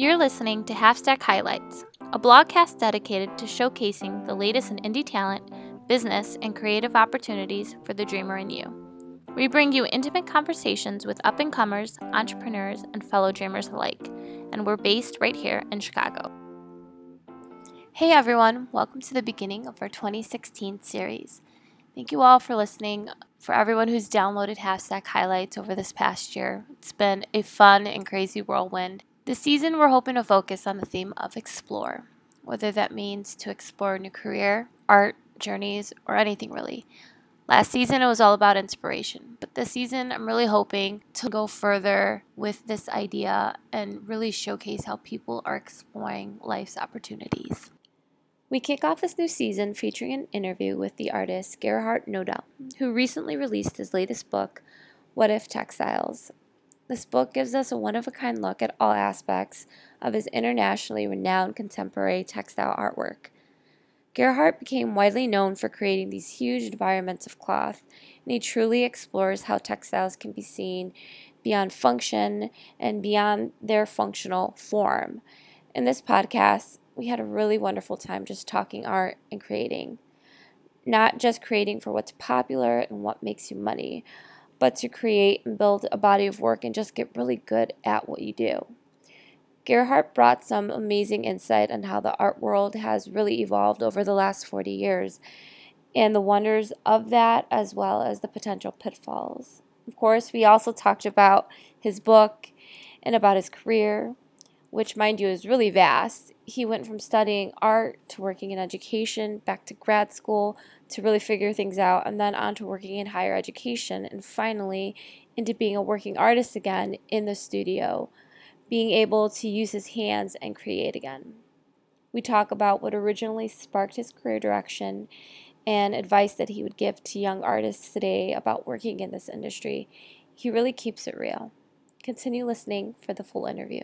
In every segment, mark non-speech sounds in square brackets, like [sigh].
You're listening to Halfstack Highlights, a blogcast dedicated to showcasing the latest in indie talent, business, and creative opportunities for the dreamer in you. We bring you intimate conversations with up and comers, entrepreneurs, and fellow dreamers alike, and we're based right here in Chicago. Hey everyone, welcome to the beginning of our 2016 series. Thank you all for listening. For everyone who's downloaded Halfstack highlights over this past year, it's been a fun and crazy whirlwind. This season, we're hoping to focus on the theme of explore, whether that means to explore a new career, art, journeys, or anything really. Last season, it was all about inspiration, but this season, I'm really hoping to go further with this idea and really showcase how people are exploring life's opportunities. We kick off this new season featuring an interview with the artist Gerhardt Knodel, who recently released his latest book, What If Textiles. This book gives us a one of a kind look at all aspects of his internationally renowned contemporary textile artwork. Gerhardt became widely known for creating these huge environments of cloth, and he truly explores how textiles can be seen beyond function and beyond their functional form. In this podcast, we had a really wonderful time just talking art and creating. Not just creating for what's popular and what makes you money, but to create and build a body of work and just get really good at what you do. Gerhardt brought some amazing insight on how the art world has really evolved over the last 40 years and the wonders of that as well as the potential pitfalls. Of course, we also talked about his book and about his career, which, mind you, is really vast. He went from studying art to working in education, back to grad school to really figure things out, and then on to working in higher education, and finally into being a working artist again in the studio, being able to use his hands and create again. We talk about what originally sparked his career direction and advice that he would give to young artists today about working in this industry. He really keeps it real. Continue listening for the full interview.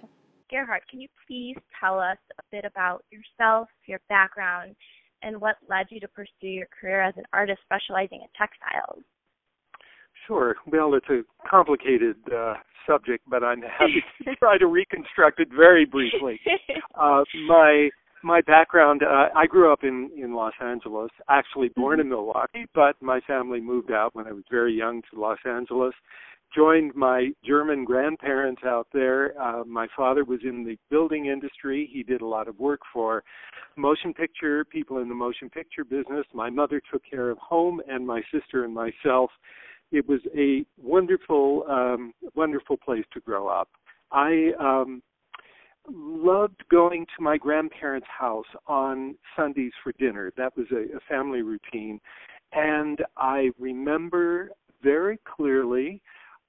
Gerhardt, can you please tell us a bit about yourself, your background, and what led you to pursue your career as an artist specializing in textiles? Sure. Well, it's a complicated uh, subject, but I'm happy [laughs] to try to reconstruct it very briefly. [laughs] Uh, my my background, uh, I grew up in in Los Angeles, actually born in mm-hmm. Milwaukee, but my family moved out when I was very young to Los Angeles joined my German grandparents out there. Uh, my father was in the building industry. He did a lot of work for motion picture people in the motion picture business. My mother took care of home and my sister and myself. It was a wonderful, um, wonderful place to grow up. I um, loved going to my grandparents' house on Sundays for dinner. That was a, a family routine. And I remember very clearly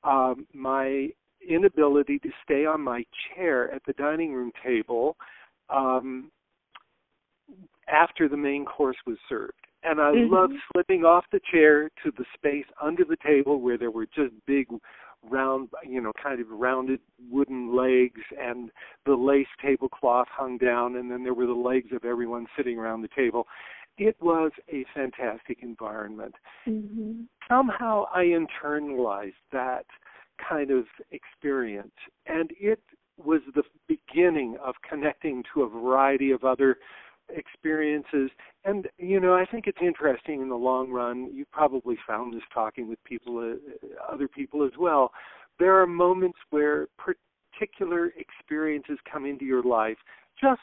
um, my inability to stay on my chair at the dining room table um, after the main course was served. And I mm-hmm. loved slipping off the chair to the space under the table where there were just big round you know kind of rounded wooden legs and the lace tablecloth hung down and then there were the legs of everyone sitting around the table it was a fantastic environment. Mm-hmm. Somehow I internalized that kind of experience, and it was the beginning of connecting to a variety of other experiences. And, you know, I think it's interesting in the long run. You probably found this talking with people, uh, other people as well. There are moments where particular experiences come into your life just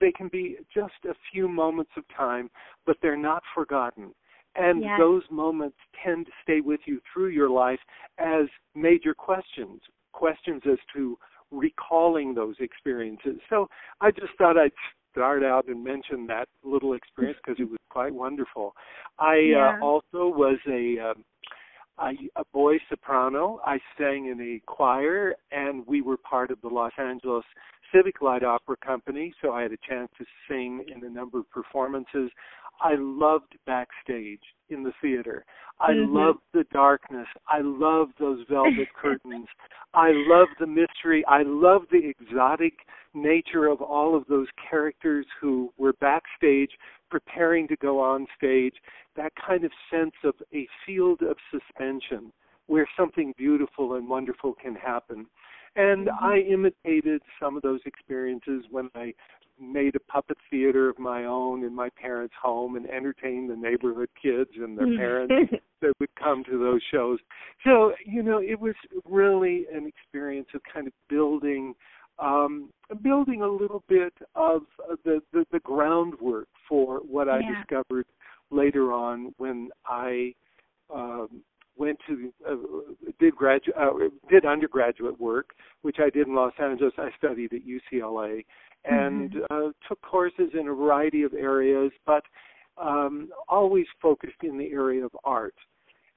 they can be just a few moments of time, but they're not forgotten. And yes. those moments tend to stay with you through your life as major questions, questions as to recalling those experiences. So I just thought I'd start out and mention that little experience because it was quite wonderful. I uh, yeah. uh, also was a um, a, a boy soprano. I sang in a choir, and we were part of the Los Angeles Civic Light Opera Company, so I had a chance to sing in a number of performances. I loved backstage in the theater. I mm-hmm. loved the darkness. I loved those velvet [laughs] curtains. I loved the mystery. I loved the exotic nature of all of those characters who were backstage preparing to go on stage. That kind of sense of a field of suspension where something beautiful and wonderful can happen. And Mhm. I imitated some of those experiences when I made a puppet theater of my own in my parents' home and entertained the neighborhood kids and their parents that would come to those shows. So, you know, it was really an experience of kind of building um building a little bit of uh, the, the the groundwork for what I Yeah. discovered later on when I um went to uh, did graduate uh, did undergraduate work which I did in Los Angeles I studied at UCLA and Mhm. uh, took courses in a variety of areas but um always focused in the area of art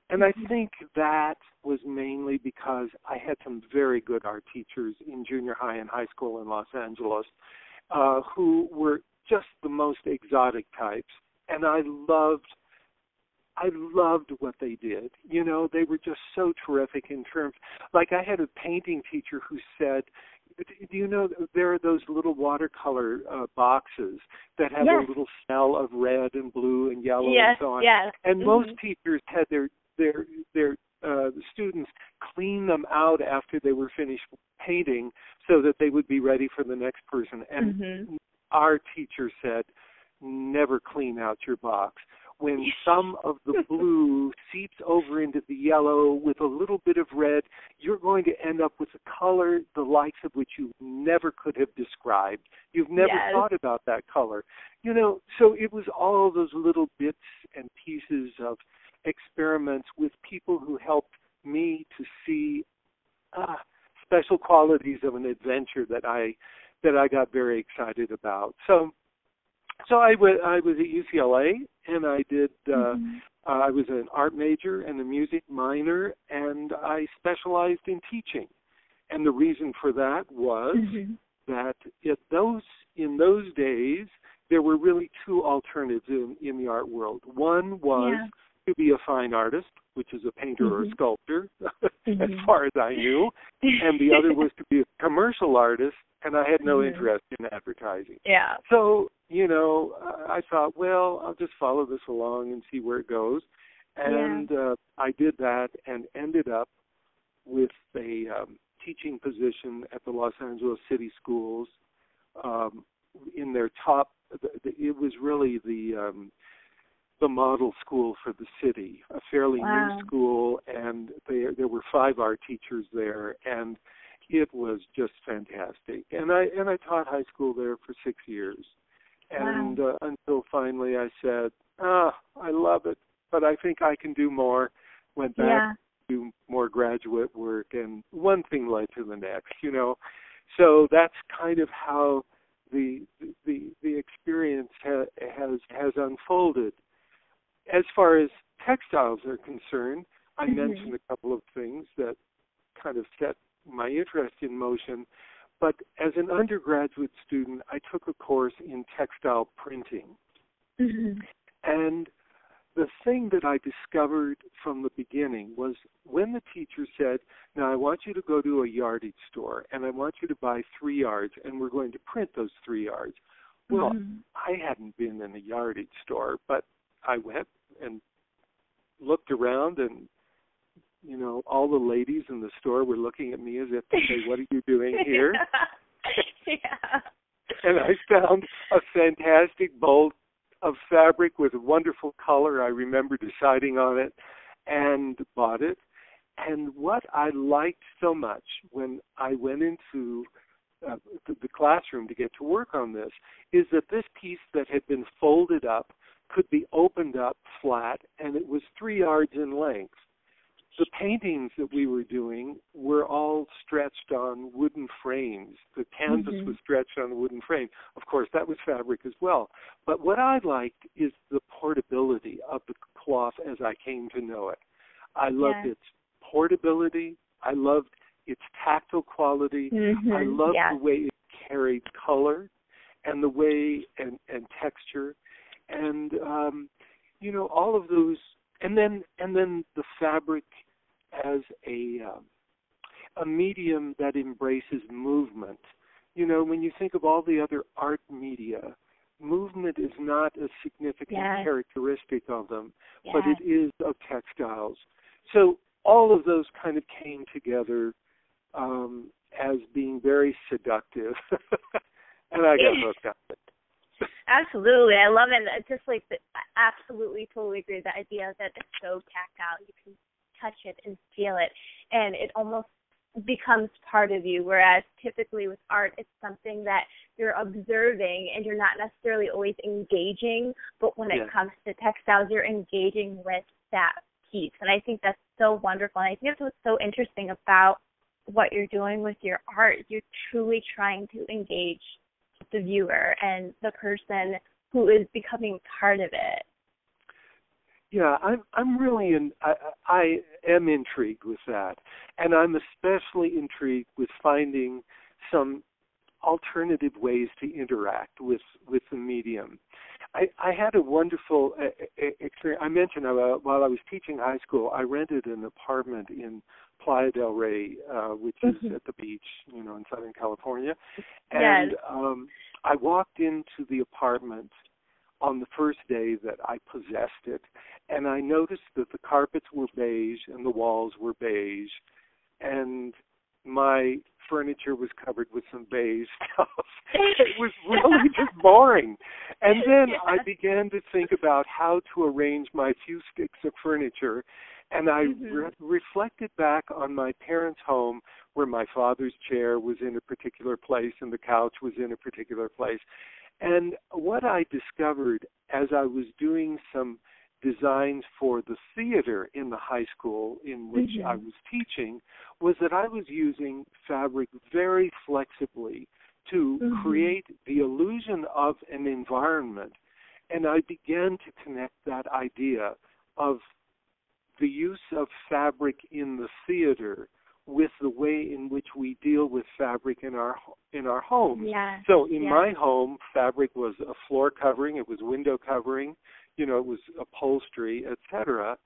and I Mhm. think that was mainly because I had some very good art teachers in junior high and high school in Los Angeles uh, who were just the most exotic types. And I loved I loved what they did. You know, they were just so terrific in terms like I had a painting teacher who said do you know there are those little watercolor uh, boxes that have Yes. a little smell of red and blue and yellow yes, and so on? yes. And Mhm. most teachers had their their their uh, students clean them out after they were finished painting, so that they would be ready for the next person. And Mhm. our teacher said, never clean out your box. When some of the blue seeps over into the yellow with a little bit of red, you're going to end up with a color the likes of which you never could have described. You've never Yes. thought about that color. You know, so it was all those little bits and pieces of experiments with people who helped me to see ah, special qualities of an adventure that I that I got very excited about. So so I was I was at UCLA and I did uh, Mhm. uh, I was an art major and a music minor and I specialized in teaching. And the reason for that was Mhm. that at those in those days there were really two alternatives in, in the art world. One was Yeah. to be a fine artist, which is a painter or a Mhm. sculptor, [laughs] as Mhm. far as I knew, and the other was to be a commercial artist, and I had no Mhm. interest in advertising. Yeah. So, you know, I thought, well, I'll just follow this along and see where it goes. And uh, I did that and ended up with a um, teaching position at the Los Angeles City Schools um, in their top. It was really the um, the model school for the city, a fairly Wow. new school, and there there were five art teachers there, and it was just fantastic. And I and I taught high school there for six years, and uh, until finally I said, ah, I love it, but I think I can do more. Went back Yeah. do more graduate work and one thing led to the next you know so that's kind of how the the the experience ha, has has unfolded as far as textiles are concerned i Mhm. mentioned a couple of things that kind of set my interest in motion but as an undergraduate student i took a course in textile printing Mhm. and the thing that I discovered from the beginning was when the teacher said, Now I want you to go to a yardage store and I want you to buy three yards and we're going to print those three yards. Well, Mhm. I hadn't been in a yardage store, but I went and looked around and you know, all the ladies in the store were looking at me as if to say, What are you doing [laughs] here? yeah. and I found a fantastic bolt of fabric with a wonderful color. I remember deciding on it and bought it. And what I liked so much when I went into uh, the, the classroom to get to work on this is that this piece that had been folded up could be opened up flat and it was three yards in length the paintings that we were doing were all stretched on wooden frames. The canvas Mhm. was stretched on a wooden frame. Of course, that was fabric as well. But what I liked is the portability of the cloth as I came to know it. I loved Yes. its portability. I loved its tactile quality. I Mhm. loved Yes. the way it carried color and the way and, and texture and um you know all of those and then and then the fabric as a um, a medium that embraces movement. You know, when you think of all the other art media, movement is not a significant Yes. characteristic of them, Yes. but it is of textiles. So all of those kind of came together um, as being very seductive, [laughs] and I got [laughs] hooked on it. Absolutely, I love it. It's just like the, absolutely, totally agree. The idea that it's so tactile, you can touch it and feel it, and it almost becomes part of you. Whereas typically with art, it's something that you're observing and you're not necessarily always engaging. But when yeah. it comes to textiles, you're engaging with that piece, and I think that's so wonderful. And I think that's what's so interesting about what you're doing with your art. You're truly trying to engage the viewer and the person who is becoming part of it. Yeah, I'm I'm really in I, I am intrigued with that. And I'm especially intrigued with finding some alternative ways to interact with with the medium. I, I had a wonderful experience. I mentioned uh, while I was teaching high school, I rented an apartment in Playa del Rey, uh, which mm-hmm. is at the beach, you know, in Southern California. And yes. um, I walked into the apartment on the first day that I possessed it, and I noticed that the carpets were beige and the walls were beige, and my furniture was covered with some beige [laughs] stuff. it was [laughs] really just boring. And then yeah. I began to think about how to arrange my few sticks of furniture and I mm-hmm. re- reflected back on my parents' home where my father's chair was in a particular place and the couch was in a particular place. And what I discovered as I was doing some designs for the theater in the high school in which mm-hmm. I was teaching was that I was using fabric very flexibly to mm-hmm. create the illusion of an environment. And I began to connect that idea of the use of fabric in the theater with the way in which we deal with fabric in our in our homes. Yeah. So in yeah. my home, fabric was a floor covering, it was window covering, you know, it was upholstery, etc.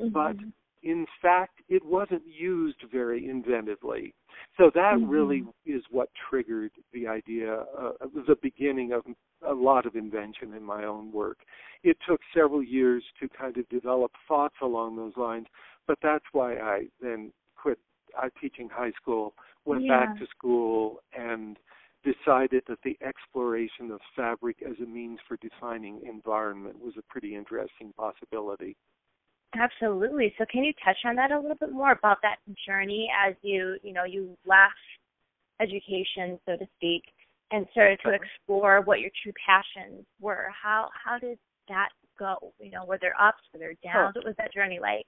Mm-hmm. But in fact, it wasn't used very inventively. So that mm-hmm. really is what triggered the idea, uh, the beginning of a lot of invention in my own work. It took several years to kind of develop thoughts along those lines, but that's why I then quit uh, teaching high school, went yeah. back to school, and decided that the exploration of fabric as a means for defining environment was a pretty interesting possibility. Absolutely. So can you touch on that a little bit more about that journey as you, you know, you left education, so to speak, and started to explore what your true passions were. How how did that go? You know, were there ups, were there downs? What was that journey like?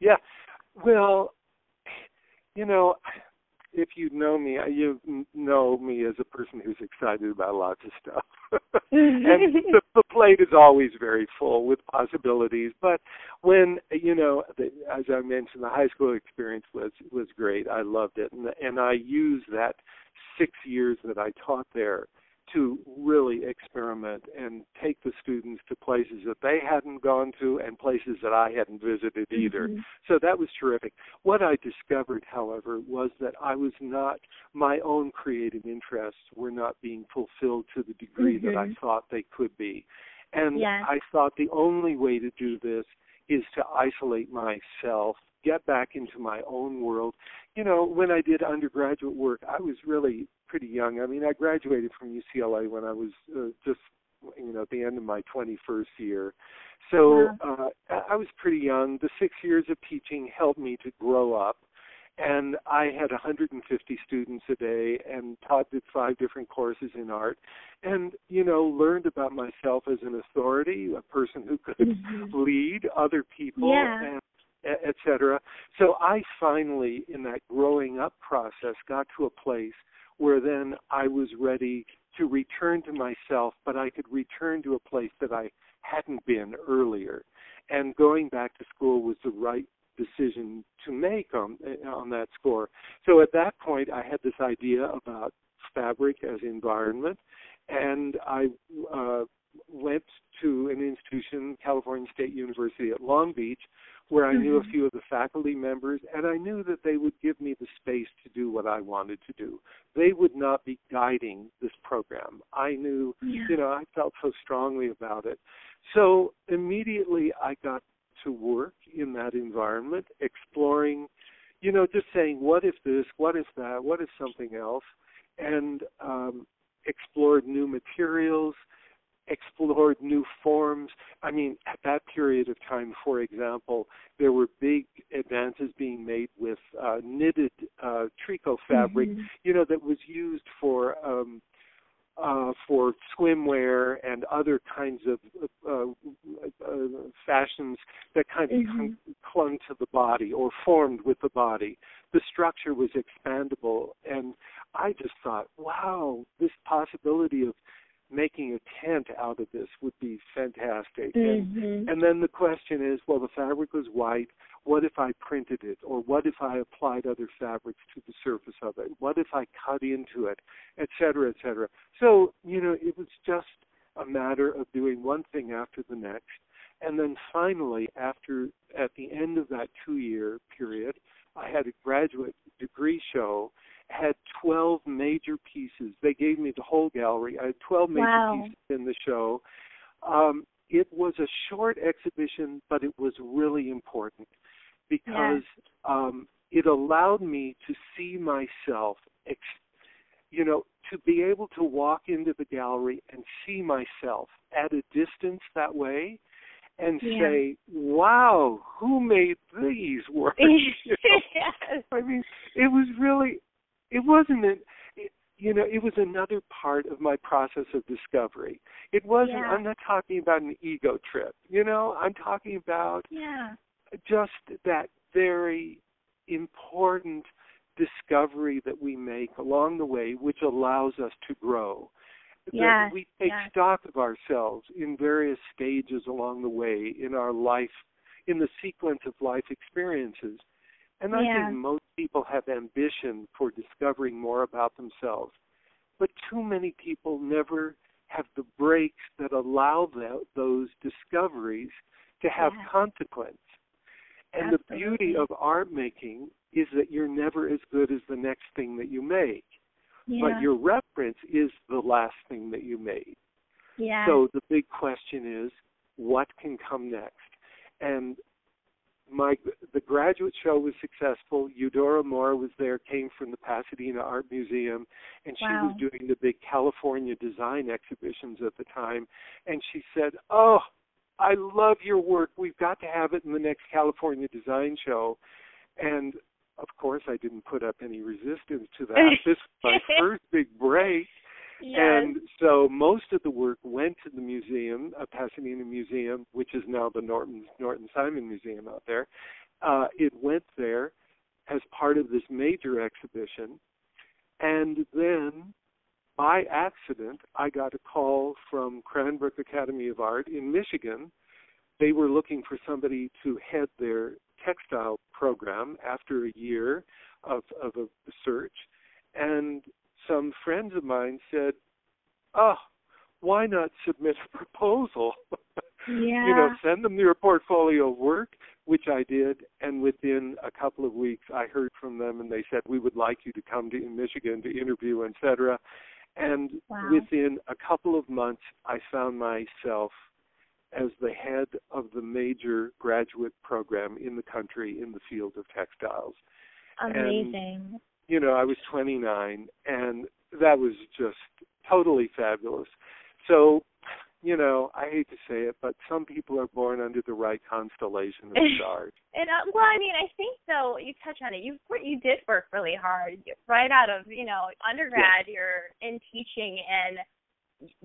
Yeah. Well, you know, if you know me, you know me as a person who's excited about lots of stuff. [laughs] and the, the plate is always very full with possibilities. But when you know, the, as I mentioned, the high school experience was was great. I loved it, and and I use that six years that I taught there to really experiment and take the students to places that they hadn't gone to and places that I hadn't visited either. Mm-hmm. So that was terrific. What I discovered, however, was that I was not, my own creative interests were not being fulfilled to the degree mm-hmm. that I thought they could be. And yes. I thought the only way to do this is to isolate myself, get back into my own world. You know, when I did undergraduate work, I was really pretty young. I mean, I graduated from UCLA when I was uh, just you know at the end of my 21st year. So uh, I was pretty young. The six years of teaching helped me to grow up, and I had 150 students a day and taught did five different courses in art, and you know learned about myself as an authority, a person who could mm-hmm. lead other people, yeah. and etc. So I finally, in that growing up process, got to a place where then I was ready to return to myself, but I could return to a place that I hadn't been earlier. And going back to school was the right decision to make on on that score. So at that point, I had this idea about fabric as environment, and I uh, went to an institution, California State University at Long Beach, where I knew a Mm-hmm. few of the faculty members, and I knew that they would give me the space to do what I wanted to do. They would not be guiding this program. I knew, Yeah. you know, I felt so strongly about it. So immediately I got to work in that environment, exploring, you know, just saying, what if this? What if that? What if something else? And um, explored new materials, explored new forms. I mean, at that period of time, for example, there were big advances being made with uh, knitted uh, tricot fabric, mm-hmm. you know, that was used for um, uh, for swimwear and other kinds of uh, uh, fashions that kind of mm-hmm. clung to the body or formed with the body. The structure was expandable, and I just thought, wow, this possibility of making a tent out of this would be fantastic. Mm-hmm. And, and then the question is, well, the fabric was white. What if I printed it? Or what if I applied other fabrics to the surface of it? What if I cut into it, et cetera, et cetera? So, you know, it was just a matter of doing one thing after the next. And then finally, after, at the end of that two year period, I had a graduate degree show had 12 major pieces. They gave me the whole gallery. I had 12 major wow. pieces in the show. Um, it was a short exhibition, but it was really important because yes. um, it allowed me to see myself, ex- you know, to be able to walk into the gallery and see myself at a distance that way and yeah. say, "Wow, who made these works?" [laughs] [laughs] you know? yes. I mean, it was really it wasn't an it, you know it was another part of my process of discovery it wasn't yeah. i'm not talking about an ego trip you know i'm talking about yeah. just that very important discovery that we make along the way which allows us to grow yeah. that we take yeah. stock of ourselves in various stages along the way in our life in the sequence of life experiences and I think most people have ambition for discovering more about themselves. But too many people never have the breaks that allow those discoveries to have yeah. consequence. And Absolutely. the beauty of art making is that you're never as good as the next thing that you make. Yeah. But your reference is the last thing that you made. yeah. So the big question is, what can come next? And my the graduate show was successful. Eudora Moore was there, came from the Pasadena Art Museum, and she wow. was doing the big California design exhibitions at the time. And she said, "Oh, I love your work. We've got to have it in the next California design show." And of course, I didn't put up any resistance to that. [laughs] this was my first big break. And so most of the work went to the museum, a Pasadena Museum, which is now the Norton Norton Simon Museum out there. Uh, it went there as part of this major exhibition, and then by accident, I got a call from Cranbrook Academy of Art in Michigan. They were looking for somebody to head their textile program after a year of, of a search, and some friends of mine said, "Oh, why not submit a proposal? yeah. [laughs] you know, send them your portfolio of work." Which I did, and within a couple of weeks, I heard from them, and they said we would like you to come to Michigan to interview, etc. And wow. within a couple of months, I found myself as the head of the major graduate program in the country in the field of textiles. Amazing. And, you know, I was 29, and that was just totally fabulous. So, you know, I hate to say it, but some people are born under the right constellation of [laughs] stars. and uh, well, I mean, I think though you touch on it. You you did work really hard right out of you know undergrad. Yeah. You're in teaching, and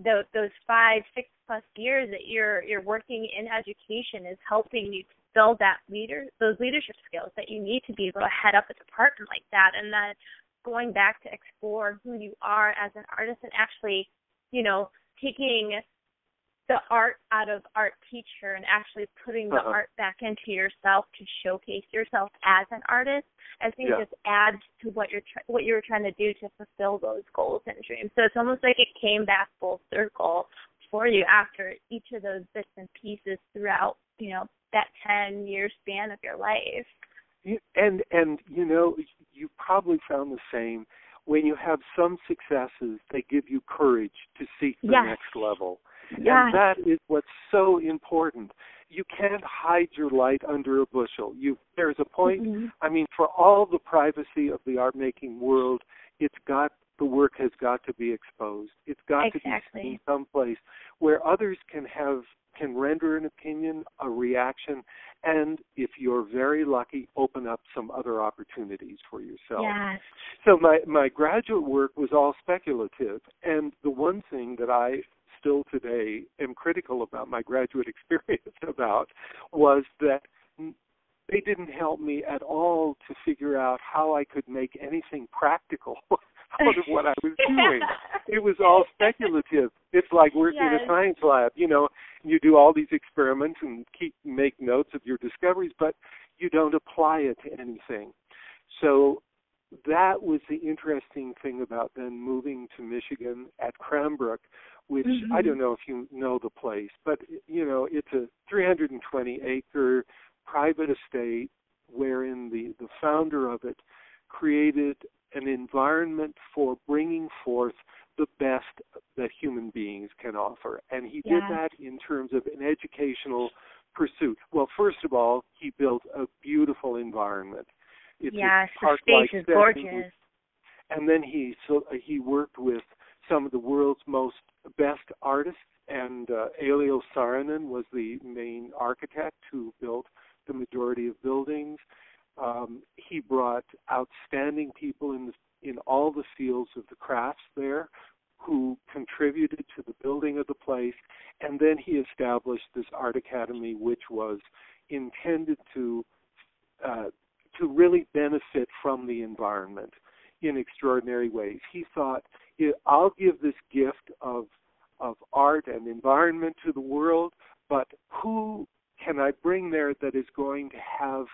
those those five six plus years that you're you're working in education is helping you to build that leader those leadership skills that you need to be able to head up a department like that, and then going back to explore who you are as an artist and actually, you know, taking the art out of art teacher and actually putting the Uh-huh. art back into yourself to showcase yourself as an artist i think Yeah. just adds to what you're tr- what you were trying to do to fulfill those goals and dreams so it's almost like it came back full circle for you after each of those bits and pieces throughout you know that 10 year span of your life You- and and you know you probably found the same when you have some successes they give you courage to seek the Yes. next level yeah and that is what's so important you can't hide your light under a bushel. You there's a point. Mm-hmm. I mean, for all the privacy of the art making world, it's got the work has got to be exposed. It's got exactly. to be seen someplace where others can have can render an opinion, a reaction, and if you're very lucky, open up some other opportunities for yourself. Yes. So my my graduate work was all speculative, and the one thing that I still today am critical about my graduate [laughs] experience about was that they didn't help me at all to figure out how I could make anything practical [laughs] [laughs] out of what I was [laughs] doing. it was all speculative. It's like working yes. in a science lab. You know, you do all these experiments and keep make notes of your discoveries, but you don't apply it to anything. So that was the interesting thing about then moving to Michigan at Cranbrook, which mm-hmm. I don't know if you know the place, but you know it's a 320 acre private estate wherein the the founder of it created an environment for bringing forth the best that human beings can offer. And he did that in terms of an educational pursuit. Well, first of all, he built a beautiful environment. It's yes, a the space is gorgeous. And then he so he worked with some of the world's most best artists, and uh, Eliel Saarinen was the main architect who built the majority of buildings. Um, he brought outstanding people in the, in all the fields of the crafts there who contributed to the building of the place, and then he established this art academy, which was intended to uh, to really benefit from the environment in extraordinary ways. He thought, "I'll give this gift of of art and environment to the world, but who can I bring there that is going to have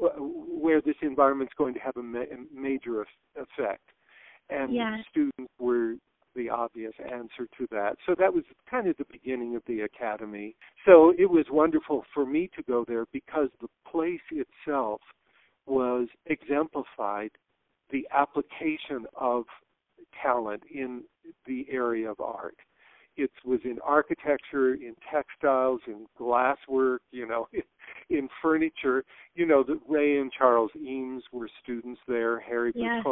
where this environment is going to have a, ma- major effect?" And yes. students were the obvious answer to that. So that was kind of the beginning of the academy. So it was wonderful for me to go there because the place itself was exemplified the application of talent in the area of art. It was in architecture, in textiles, in glasswork, you know, [laughs] in furniture. You know, that Ray and Charles Eames were students there. Harry yes.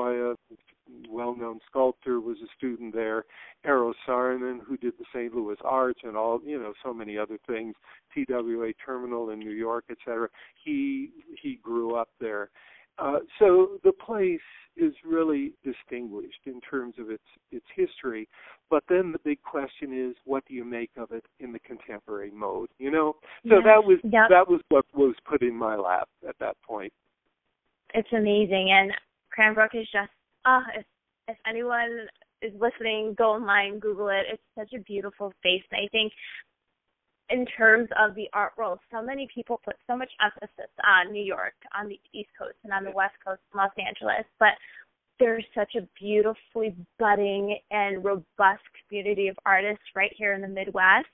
Well-known sculptor, was a student there. Eero Saarinen, who did the St. Louis Arch and all, you know, so many other things. TWA Terminal in New York, etc. He he grew up there. Uh, so the place is really distinguished in terms of its its history. But then the big question is, what do you make of it in the contemporary mode? You know, so yes. that was yep. that was what was put in my lap at that point. It's amazing, and Cranbrook is just ah. Uh, if, if anyone is listening, go online, Google it. It's such a beautiful space, and I think in terms of the art world, so many people put so much emphasis on New York, on the East Coast, and on the West Coast, Los Angeles, but there's such a beautifully budding and robust community of artists right here in the Midwest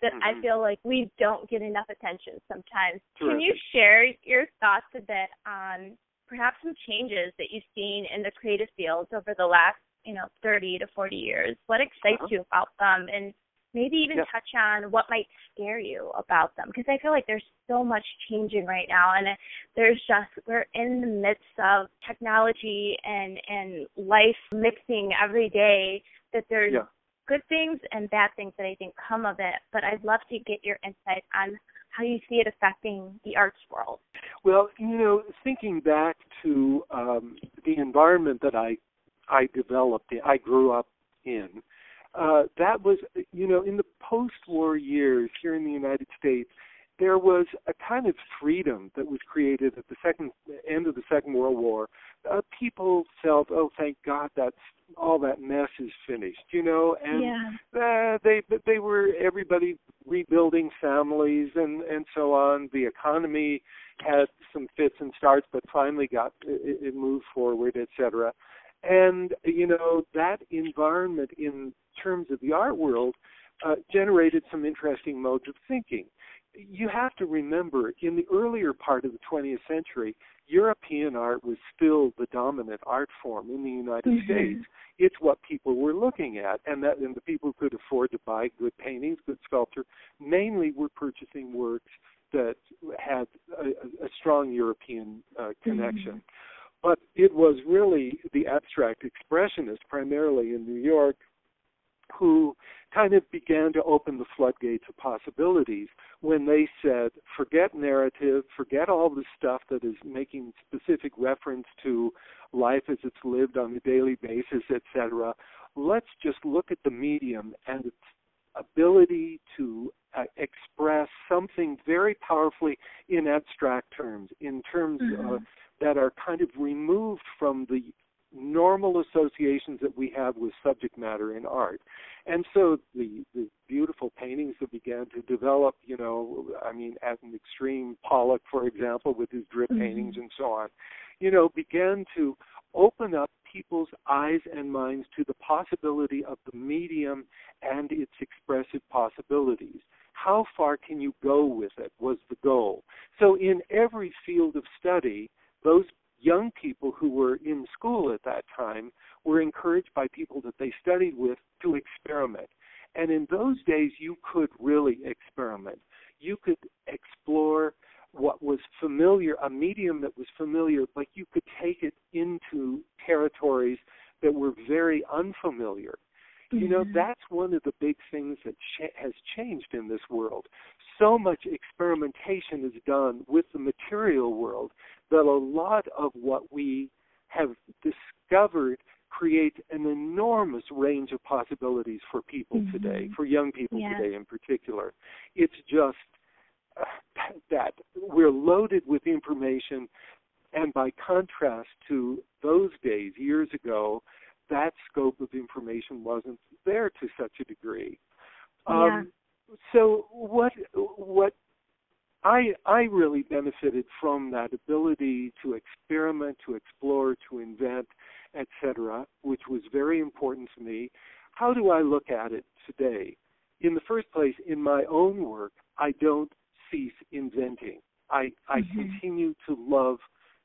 that mm-hmm. I feel like we don't get enough attention sometimes. Can you share your thoughts a bit on perhaps some changes that you've seen in the creative fields over the last, you know, 30 to 40 years? What excites uh-huh. you about them and maybe even touch on what might scare you about them because I feel like there's so much changing right now and there's just we're in the midst of technology and and life mixing every day that there's yeah. good things and bad things that I think come of it but I'd love to get your insight on how you see it affecting the arts world. Well, you know, thinking back to um, the environment that I I developed, I grew up in, uh, that was, you know, in the post-war years here in the United States, there was a kind of freedom that was created at the second end of the Second World War. Uh, people felt, oh, thank God, that's all that mess is finished, you know, and yeah. uh, they they were everybody rebuilding families and and so on. The economy had some fits and starts, but finally got it, it moved forward, etc. And you know that environment in terms of the art world uh, generated some interesting modes of thinking. You have to remember, in the earlier part of the 20th century, European art was still the dominant art form in the United mm-hmm. States. It's what people were looking at, and that and the people who could afford to buy good paintings, good sculpture, mainly were purchasing works that had a, a strong European uh, connection. Mm-hmm. But it was really the abstract expressionists, primarily in New York, who kind of began to open the floodgates of possibilities when they said, forget narrative, forget all the stuff that is making specific reference to life as it's lived on a daily basis, etc. Let's just look at the medium and its ability to uh, express something very powerfully in abstract terms, in terms mm-hmm. uh, that are kind of removed from the normal associations that we have with subject matter in art. And so the, the beautiful paintings that began to develop, you know, I mean, at an extreme, Pollock, for example, with his drip mm-hmm. paintings and so on, you know, began to open up people's eyes and minds to the possibility of the medium and its expressive possibilities. How far can you go with it was the goal. So in every field of study, those young people who were in school at that time were encouraged by people that they studied with to experiment. And in those days, you could really experiment. You could explore what was familiar, a medium that was familiar, but you could take it into territories that were very unfamiliar. Mm-hmm. You know, that's one of the big things that ch- has changed in this world. So much experimentation is done with the material world that a lot of what we have discovered creates an enormous range of possibilities for people mm-hmm. today, for young people yeah. today in particular. It's just uh, that we're loaded with information, and by contrast to those days, years ago, that scope of information wasn't there to such a degree. Yeah. Um, so what what I I really benefited from that ability to experiment, to explore, to invent, etc., which was very important to me. How do I look at it today? In the first place, in my own work, I don't cease inventing. I I mm-hmm. continue to love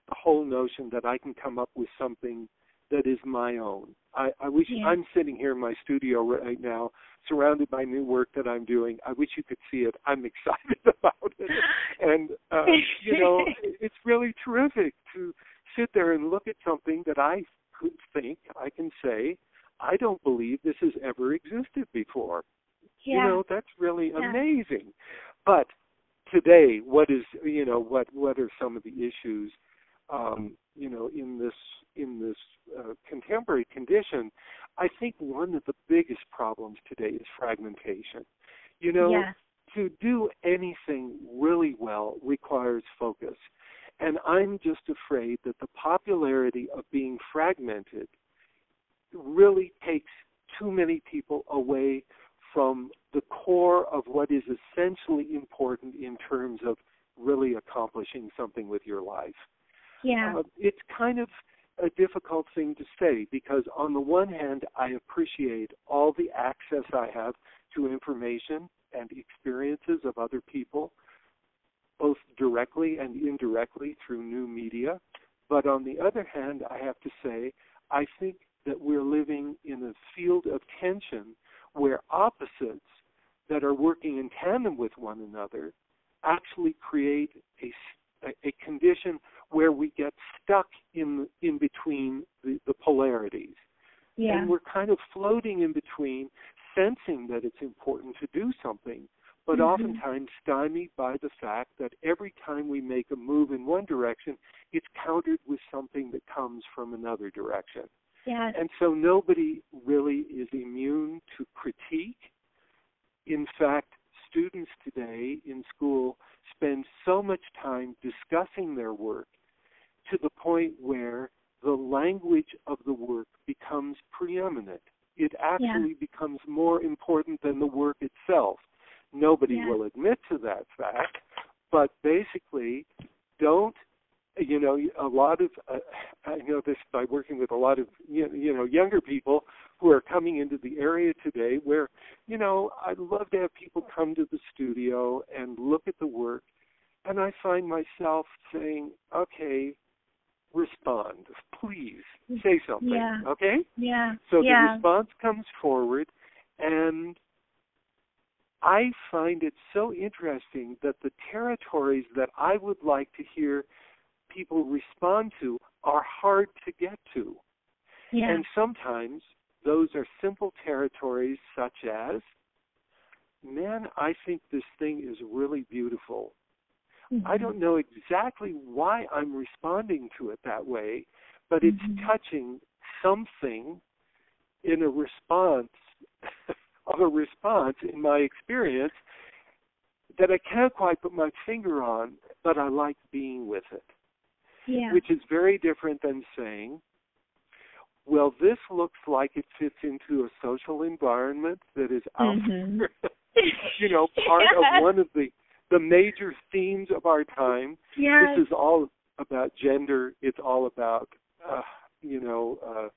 the whole notion that I can come up with something that is my own. I, I wish yeah. I'm sitting here in my studio right now, surrounded by new work that I'm doing. I wish you could see it. I'm [laughs] excited about it, [laughs] and uh, you know, [laughs] it's really terrific to sit there and look at something that I could think I can say. I don't believe this has ever existed before. Yeah. You know, that's really Yeah. amazing. But today, what is you know what what are some of the issues? Um, you know, in this in this uh, contemporary condition, I think one of the biggest problems today is fragmentation. You know, to do anything really well requires focus. And I'm just afraid that the popularity of being fragmented really takes too many people away from the core of what is essentially important in terms of really accomplishing something with your life. Yeah. Uh, it's kind of a difficult thing to say because, on the one hand, I appreciate all the access I have to information and experiences of other people, both directly and indirectly through new media. But on the other hand, I have to say, I think that we're living in a field of tension where opposites that are working in tandem with one another actually create a, a condition where we get stuck in in between the, the polarities. Yeah. And we're kind of floating in between, sensing that it's important to do something, but Mhm. oftentimes stymied by the fact that every time we make a move in one direction, it's countered with something that comes from another direction. Yeah. And so nobody really is immune to critique. In fact, students today in school spend so much time discussing their work to the point where the language of the work becomes preeminent. It actually Yeah. becomes more important than the work itself. Nobody Yeah. will admit to that fact, but basically, don't you know a lot of uh, I know this by working with a lot of you know, you know younger people who are coming into the area today where you know I'd love to have people come to the studio and look at the work and I find myself saying okay respond please mm. say something Yeah. okay Yeah. so yeah. the response comes forward and I find it so interesting that the territories that I would like to hear people respond to are hard to get to. Yeah. And sometimes those are simple territories such as, man, I think this thing is really beautiful. Mm-hmm. I don't know exactly why I'm responding to it that way, but it's Mhm. touching something in a response [laughs] of a response in my experience that I can't quite put my finger on, but I like being with it. Yeah. Which is very different than saying, well, this looks like it fits into a social environment that is out Mhm. there. [laughs] you know, part [laughs] Yes. of one of the the major themes of our time. Yes. This is all about gender. It's all about, uh, you know, uh,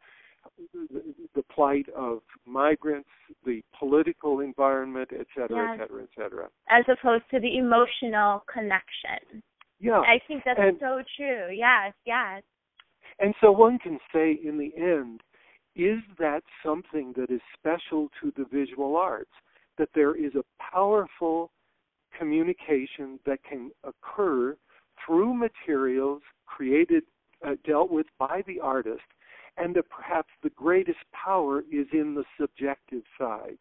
the, the plight of migrants, the political environment, et cetera, et cetera, et cetera. As opposed to the emotional connection. Yeah. I think that's And- so true. Yes, yes. And so one can say in the end, is that something that is special to the visual arts? That there is a powerful communication that can occur through materials created, uh, dealt with by the artist, and that perhaps the greatest power is in the subjective side.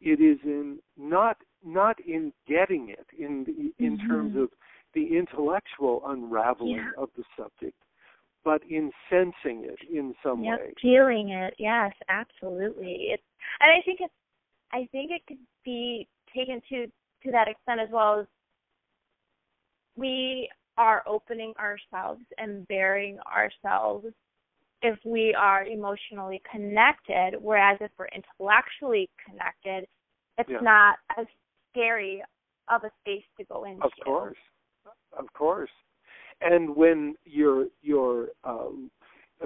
It is in not not in getting it in the, in Mhm. terms of the intellectual unraveling Yeah. of the subject, but in sensing it in some Yep, way. feeling it. Yes, absolutely. It's and I think it's I think it could be taken to to that extent as well as we are opening ourselves and bearing ourselves if we are emotionally connected, whereas if we're intellectually connected, it's Yeah. not as scary of a space to go into. Of course, of course. And when you're you're um,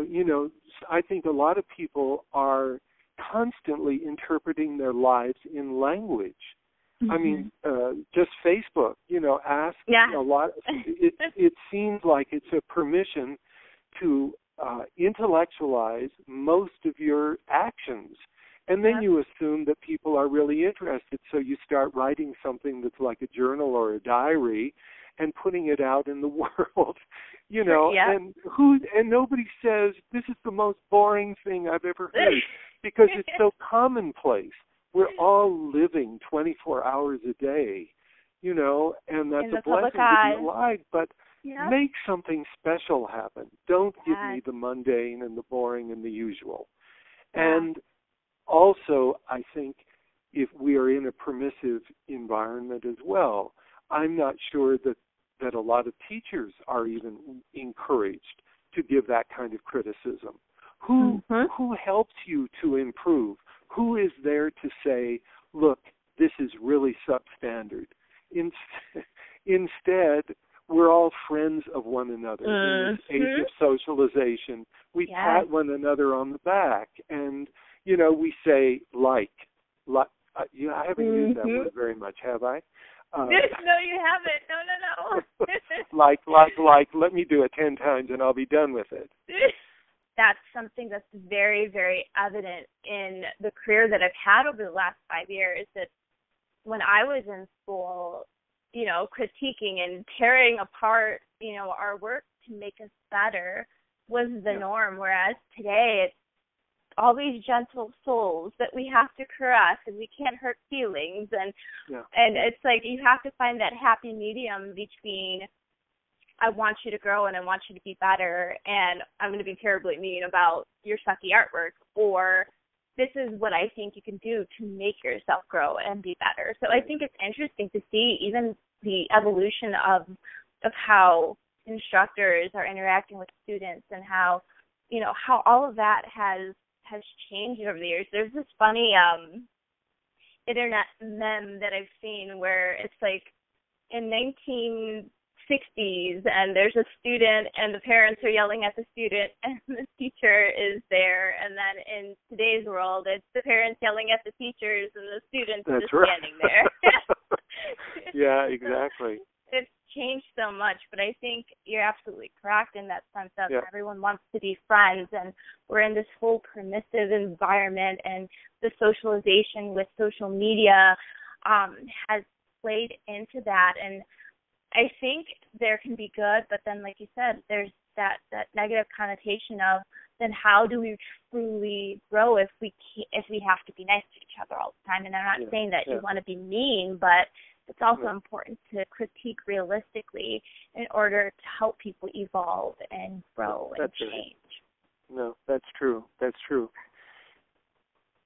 you know, I think a lot of people are constantly interpreting their lives in language. I mean, uh, just Facebook. You know, ask Yeah. a lot. It [laughs] it seems like it's a permission to uh, intellectualize most of your actions, and then Yeah. you assume that people are really interested. So you start writing something that's like a journal or a diary, and putting it out in the [laughs] world. You know, Yeah. and who and nobody says this is the most boring thing I've ever heard [laughs] because it's so commonplace. We're all living 24 hours a day, you know, and that's a blessing to be alive. But Yeah. make something special happen. Don't give me the mundane and the boring and the usual. Yeah. And also, I think if we are in a permissive environment as well, I'm not sure that that a lot of teachers are even encouraged to give that kind of criticism. Who Mhm. who helps you to improve? Who is there to say, "Look, this is really substandard." In, [laughs] instead, we're all friends of one another in this age Mhm. of socialization. We Yes. pat one another on the back, and you know we say like, like. Uh, you know, I haven't used that Mhm. word very much, have I? Uh, [laughs] no, you haven't. No, no, no. [laughs] like, like, like. Let me do it ten times, and I'll be done with it. That's something that's very, very evident in the career that I've had over the last five years. That when I was in school, you know, critiquing and tearing apart, you know, our work to make us better was the Yeah. norm. Whereas today, it's all these gentle souls that we have to caress and we can't hurt feelings and Yeah. and it's like you have to find that happy medium between I want you to grow and I want you to be better and I'm going to be terribly mean about your sucky artwork or this is what I think you can do to make yourself grow and be better. So I think it's interesting to see even the evolution of of how instructors are interacting with students and how you know how all of that has has changed over the years. There's this funny um internet meme that I've seen where it's like in 1960s and there's a student and the parents are yelling at the student [laughs] and the teacher is there and then in today's world it's the parents yelling at the teachers and the students That's just right. standing there. [laughs] [laughs] yeah, exactly. It's changed so much, but I think you're absolutely correct in that sense of Yeah. everyone wants to be friends and we're in this whole permissive environment and the socialization with social media um, has played into that. And I think there can be good, but then, like you said, there's that that negative connotation of then how do we truly grow if we can't, if we have to be nice to each other all the time? And I'm not yeah, saying that yeah. you want to be mean, but it's also important to critique realistically in order to help people evolve and grow that's and change. Right. No, that's true. That's true.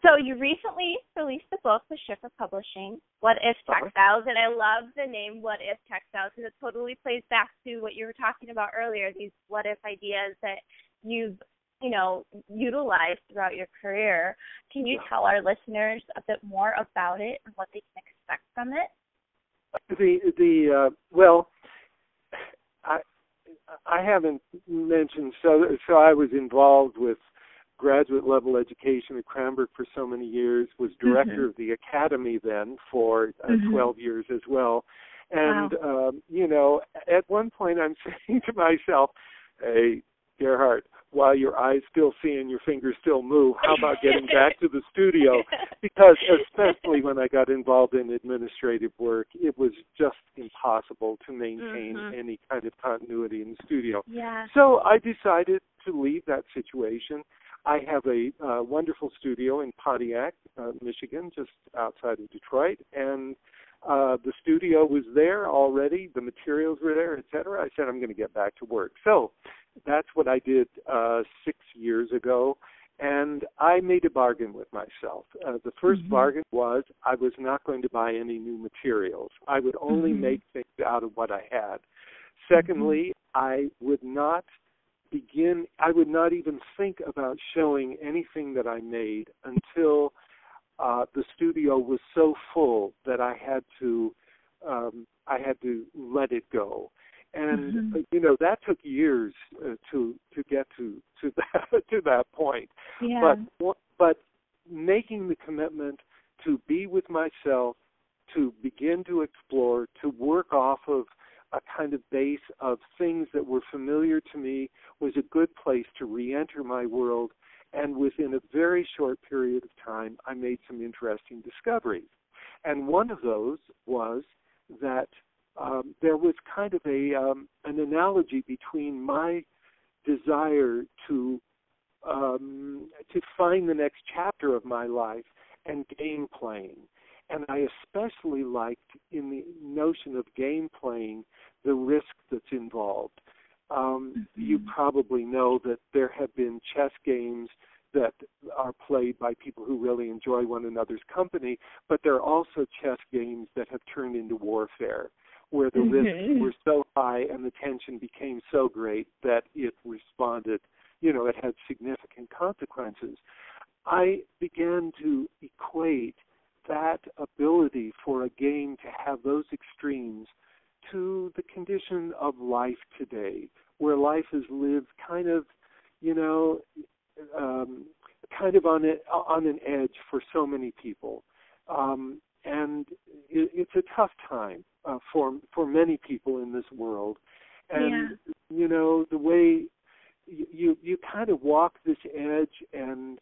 So you recently released a book with Schiffer Publishing, What If. Textiles, and I love the name What If Textiles because it totally plays back to what you were talking about earlier, these what if ideas that you've, you know, utilized throughout your career. Can you tell our listeners a bit more about it and what they can expect from it? The the uh, well, I I haven't mentioned so so I was involved with graduate level education at Cranbrook for so many years, was director mm-hmm. of the academy then for uh, mm-hmm. 12 years as well. And, wow. um, you know, at one point I'm [laughs] saying to myself, hey, Gerhardt, while your eyes still see and your fingers still move, how about getting back to the studio? [laughs] Because especially when I got involved in administrative work, it was just impossible to maintain mm-hmm. any kind of continuity in the studio. Yeah. So I decided to leave that situation. I have a uh, wonderful studio in Pontiac, uh, Michigan, just outside of Detroit, and uh, the studio was there already. The materials were there, etc. I said I'm going to get back to work. So that's what I did uh, six years ago, and I made a bargain with myself. Uh, the 1st mm-hmm. bargain was I was not going to buy any new materials. I would only mm-hmm. make things out of what I had. Secondly, I would not begin I would not even think about showing anything that I made until uh, the studio was so full that I had to um, I had to let it go, and mm-hmm. uh, you know that took years uh, to to get to to [laughs] that to that point. Yeah. But but making the commitment to be with myself, to begin to explore, to work off of a kind of base of things that were familiar to me was a good place to re-enter my world and within a very short period of time I made some interesting discoveries. And one of those was that um, there was kind of a um, an analogy between my desire to um, to find the next chapter of my life and game playing. And I especially liked in the notion of game playing the risk that's involved. Um, mm-hmm. You probably know that there have been chess games that are played by people who really enjoy one another's company, but there are also chess games that have turned into warfare, where the mm-hmm. risks were so high and the tension became so great that it responded, you know, it had significant consequences. I began to equate that ability for a game to have those extremes to the condition of life today, where life is lived kind of, you know, um, kind of on a, on an edge for so many people, um, and it, it's a tough time uh, for for many people in this world. And yeah. you know the way you you kind of walk this edge, and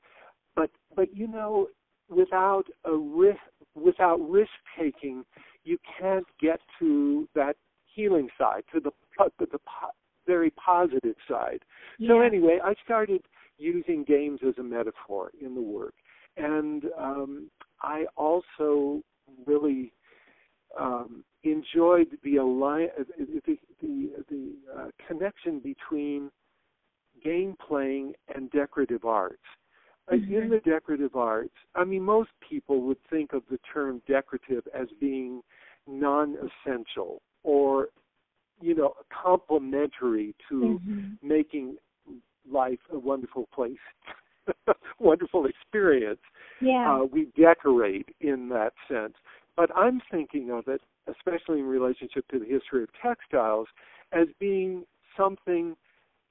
but but you know without a risk without risk taking you can't get to that healing side to the the, the very positive side. Yeah. so anyway i started using games as a metaphor in the work. And um i also really um enjoyed the alliance the the, the uh, connection between game playing and decorative arts Mm-hmm. in the decorative arts, I mean, most people would think of the term decorative as being non-essential or, you know, complementary to mm-hmm. making life a wonderful place, [laughs] wonderful experience. Yeah. Uh, we decorate in that sense. But I'm thinking of it, especially in relationship to the history of textiles, as being something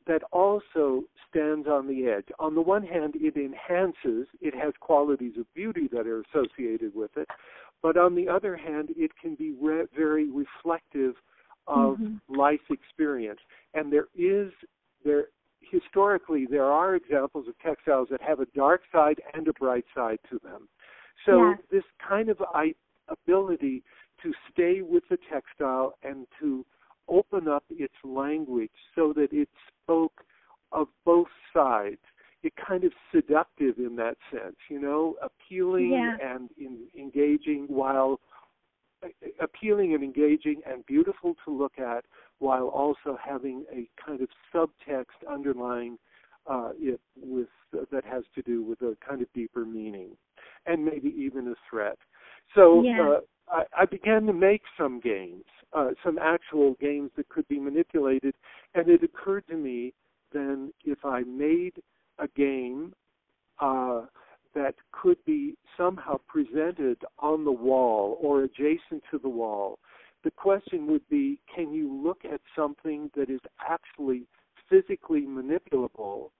that also stands on the edge. On the one hand, it enhances, it has qualities of beauty that are associated with it, but on the other hand, it can be re- very reflective of mm-hmm. life experience. And there is, there historically, there are examples of textiles that have a dark side and a bright side to them. So yeah. this kind of I, ability to stay with the textile and to open up its language so that it spoke of both sides. It kind of seductive in that sense, you know, appealing Yeah. and in, engaging while appealing and engaging and beautiful to look at while also having a kind of subtext underlying uh, it with that has to do with a kind of deeper meaning and maybe even a threat. So Yeah. uh, I, I began to make some games, uh, some actual games that could be manipulated, and it occurred to me then if I made a game uh, that could be somehow presented on the wall or adjacent to the wall, the question would be can you look at something that is actually physically manipulable,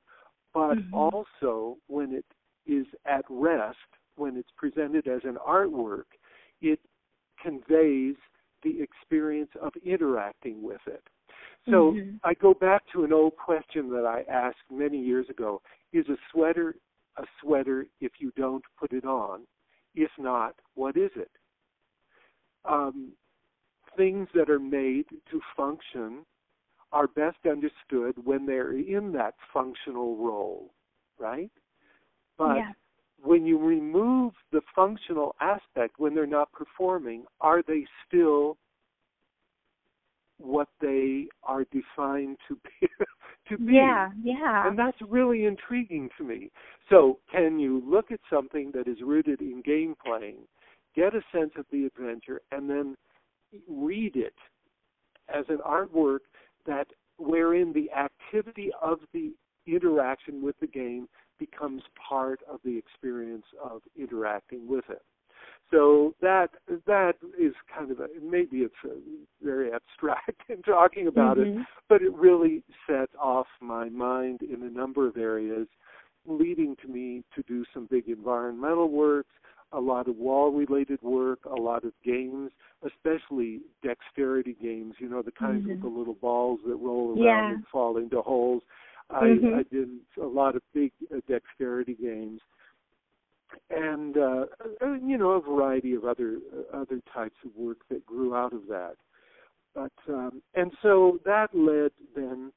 but Mhm. also when it is at rest, when it's presented as an artwork, it conveys the experience of interacting with it. So Mhm. I go back to an old question that I asked many years ago Is a sweater a sweater if you don't put it on? If not, what is it? Um, things that are made to function are best understood when they're in that functional role, right? But yeah. When you remove the functional aspect, when they're not performing, are they still what they are defined to be? [laughs] to be? Yeah, yeah. And that's really intriguing to me. So, can you look at something that is rooted in game playing, get a sense of the adventure, and then read it as an artwork that wherein the activity of the interaction with the game becomes part of the experience of interacting with it. So that that is kind of a, maybe it's a very abstract [laughs] in talking about it, Mhm. but it really set off my mind in a number of areas, leading to me to do some big environmental work, a lot of wall related work, a lot of games, especially dexterity games, you know, the kinds with Mhm. the little balls that roll around Yeah. and fall into holes. I, Mhm. I did a lot of big uh, dexterity games. And uh, uh, you know a variety of other uh, other types of work that grew out of that, but um, and so that led then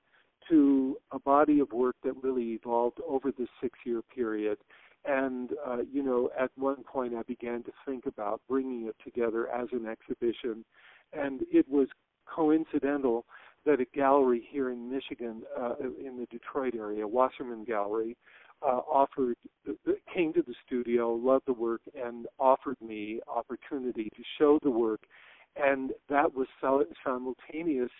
to a body of work that really evolved over this six-year period. And uh, you know, at one point, I began to think about bringing it together as an exhibition, and it was coincidental that a gallery here in Michigan, uh, in the Detroit area, Wasserman Gallery, uh, offered came to the studio, loved the work, and offered me opportunity to show the work, and that was simultaneous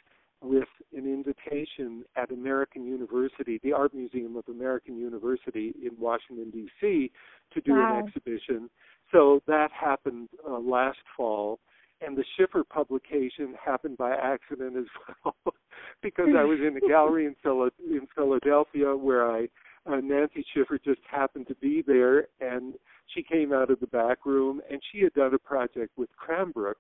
with an invitation at American University, the Art Museum of American University in Washington D.C., to do Wow. an exhibition. So that happened uh, last fall, and the Schiffer publication happened by accident as well, [laughs] because I was in a gallery in, Phila- in Philadelphia where I uh, Nancy Schiffer just happened to be there, and she came out of the back room, and she had done a project with Cranbrook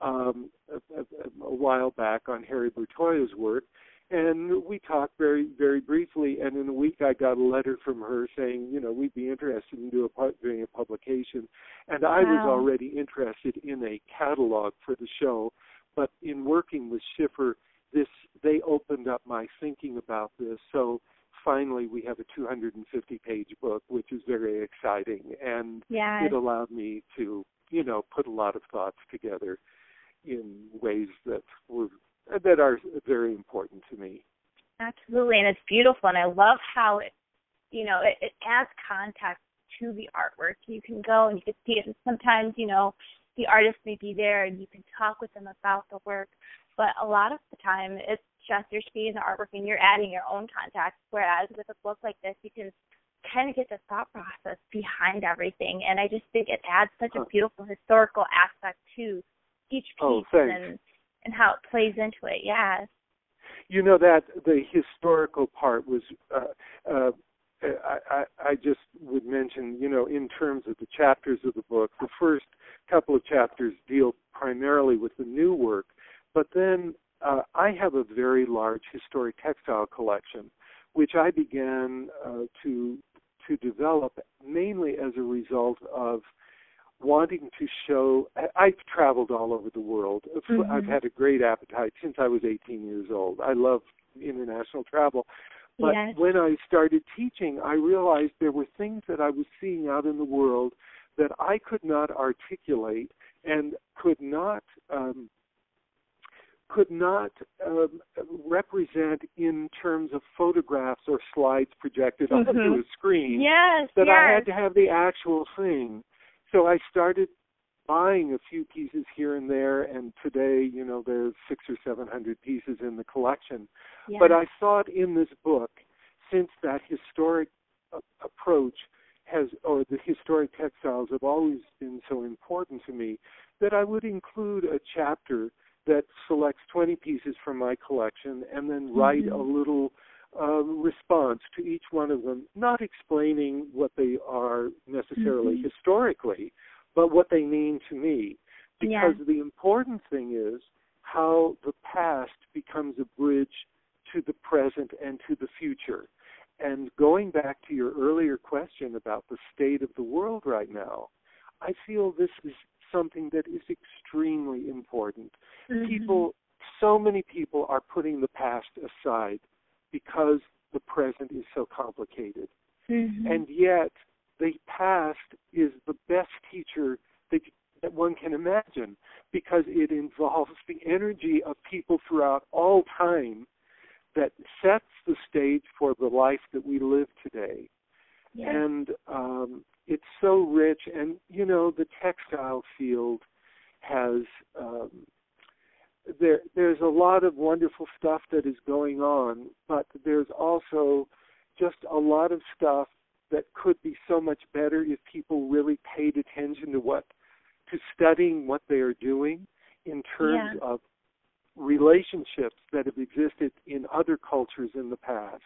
um, a, a, a while back on Harry Bertoia's work, and we talked very, very briefly. And in a week, I got a letter from her saying, you know, we'd be interested in do a, pu- doing a publication, and I was already interested in a catalog for the show, but in working with Schiffer, this they opened up my thinking about this. So finally we have a 250 page book which is very exciting and Yeah. it allowed me to you know put a lot of thoughts together in ways that were that are very important to me Absolutely, and it's beautiful, and I love how it, you know, it, it adds context to the artwork. You can go and you can see it, and sometimes, you know, the artist may be there, and you can talk with them about the work, but a lot of the time, it's just you're seeing the artwork and you're adding your own context. Whereas with a book like this, you can kind of get the thought process behind everything, and I just think it adds such a beautiful historical aspect to each oh, piece Oh, thanks. and and how it plays into it. Yeah. you know that the historical part was uh, uh, I, I, I just would mention, you know, in terms of the chapters of the book, the first couple of chapters deal primarily with the new work, but then uh, I have a very large historic textile collection, which I began uh, to to develop mainly as a result of wanting to show. I've traveled all over the world. Mm-hmm. I've had a great appetite since I was 18 years old. I love international travel. But Yes. when I started teaching, I realized there were things that I was seeing out in the world that I could not articulate and could not um, could not um, represent in terms of photographs or slides projected onto Mhm. a screen Yes. that yes. I had to have the actual thing. So I started buying a few pieces here and there, and today, you know, there's six or seven hundred pieces in the collection. yes. But I thought in this book, since that historic uh, approach has, or the historic textiles have always been so important to me, that I would include a chapter that selects 20 pieces from my collection and then write Mhm. a little uh, response to each one of them, not explaining what they are necessarily Mhm. historically, but what they mean to me. Yeah. Because the important thing is how the past becomes a bridge to the present and to the future. And going back to your earlier question about the state of the world right now, I feel this is something that is extremely important. Mhm. People, so many people are putting the past aside because the present is so complicated. Mhm. And yet, the past is the best teacher that, that one can imagine because it involves the energy of people throughout all time that sets the stage for the life that we live today. Yes. And um, it's so rich. And, you know, the textile field has. Um, there, there's a lot of wonderful stuff that is going on, but there's also just a lot of stuff that could be so much better if people really paid attention to what to studying what they are doing in terms Yeah. of relationships that have existed in other cultures in the past.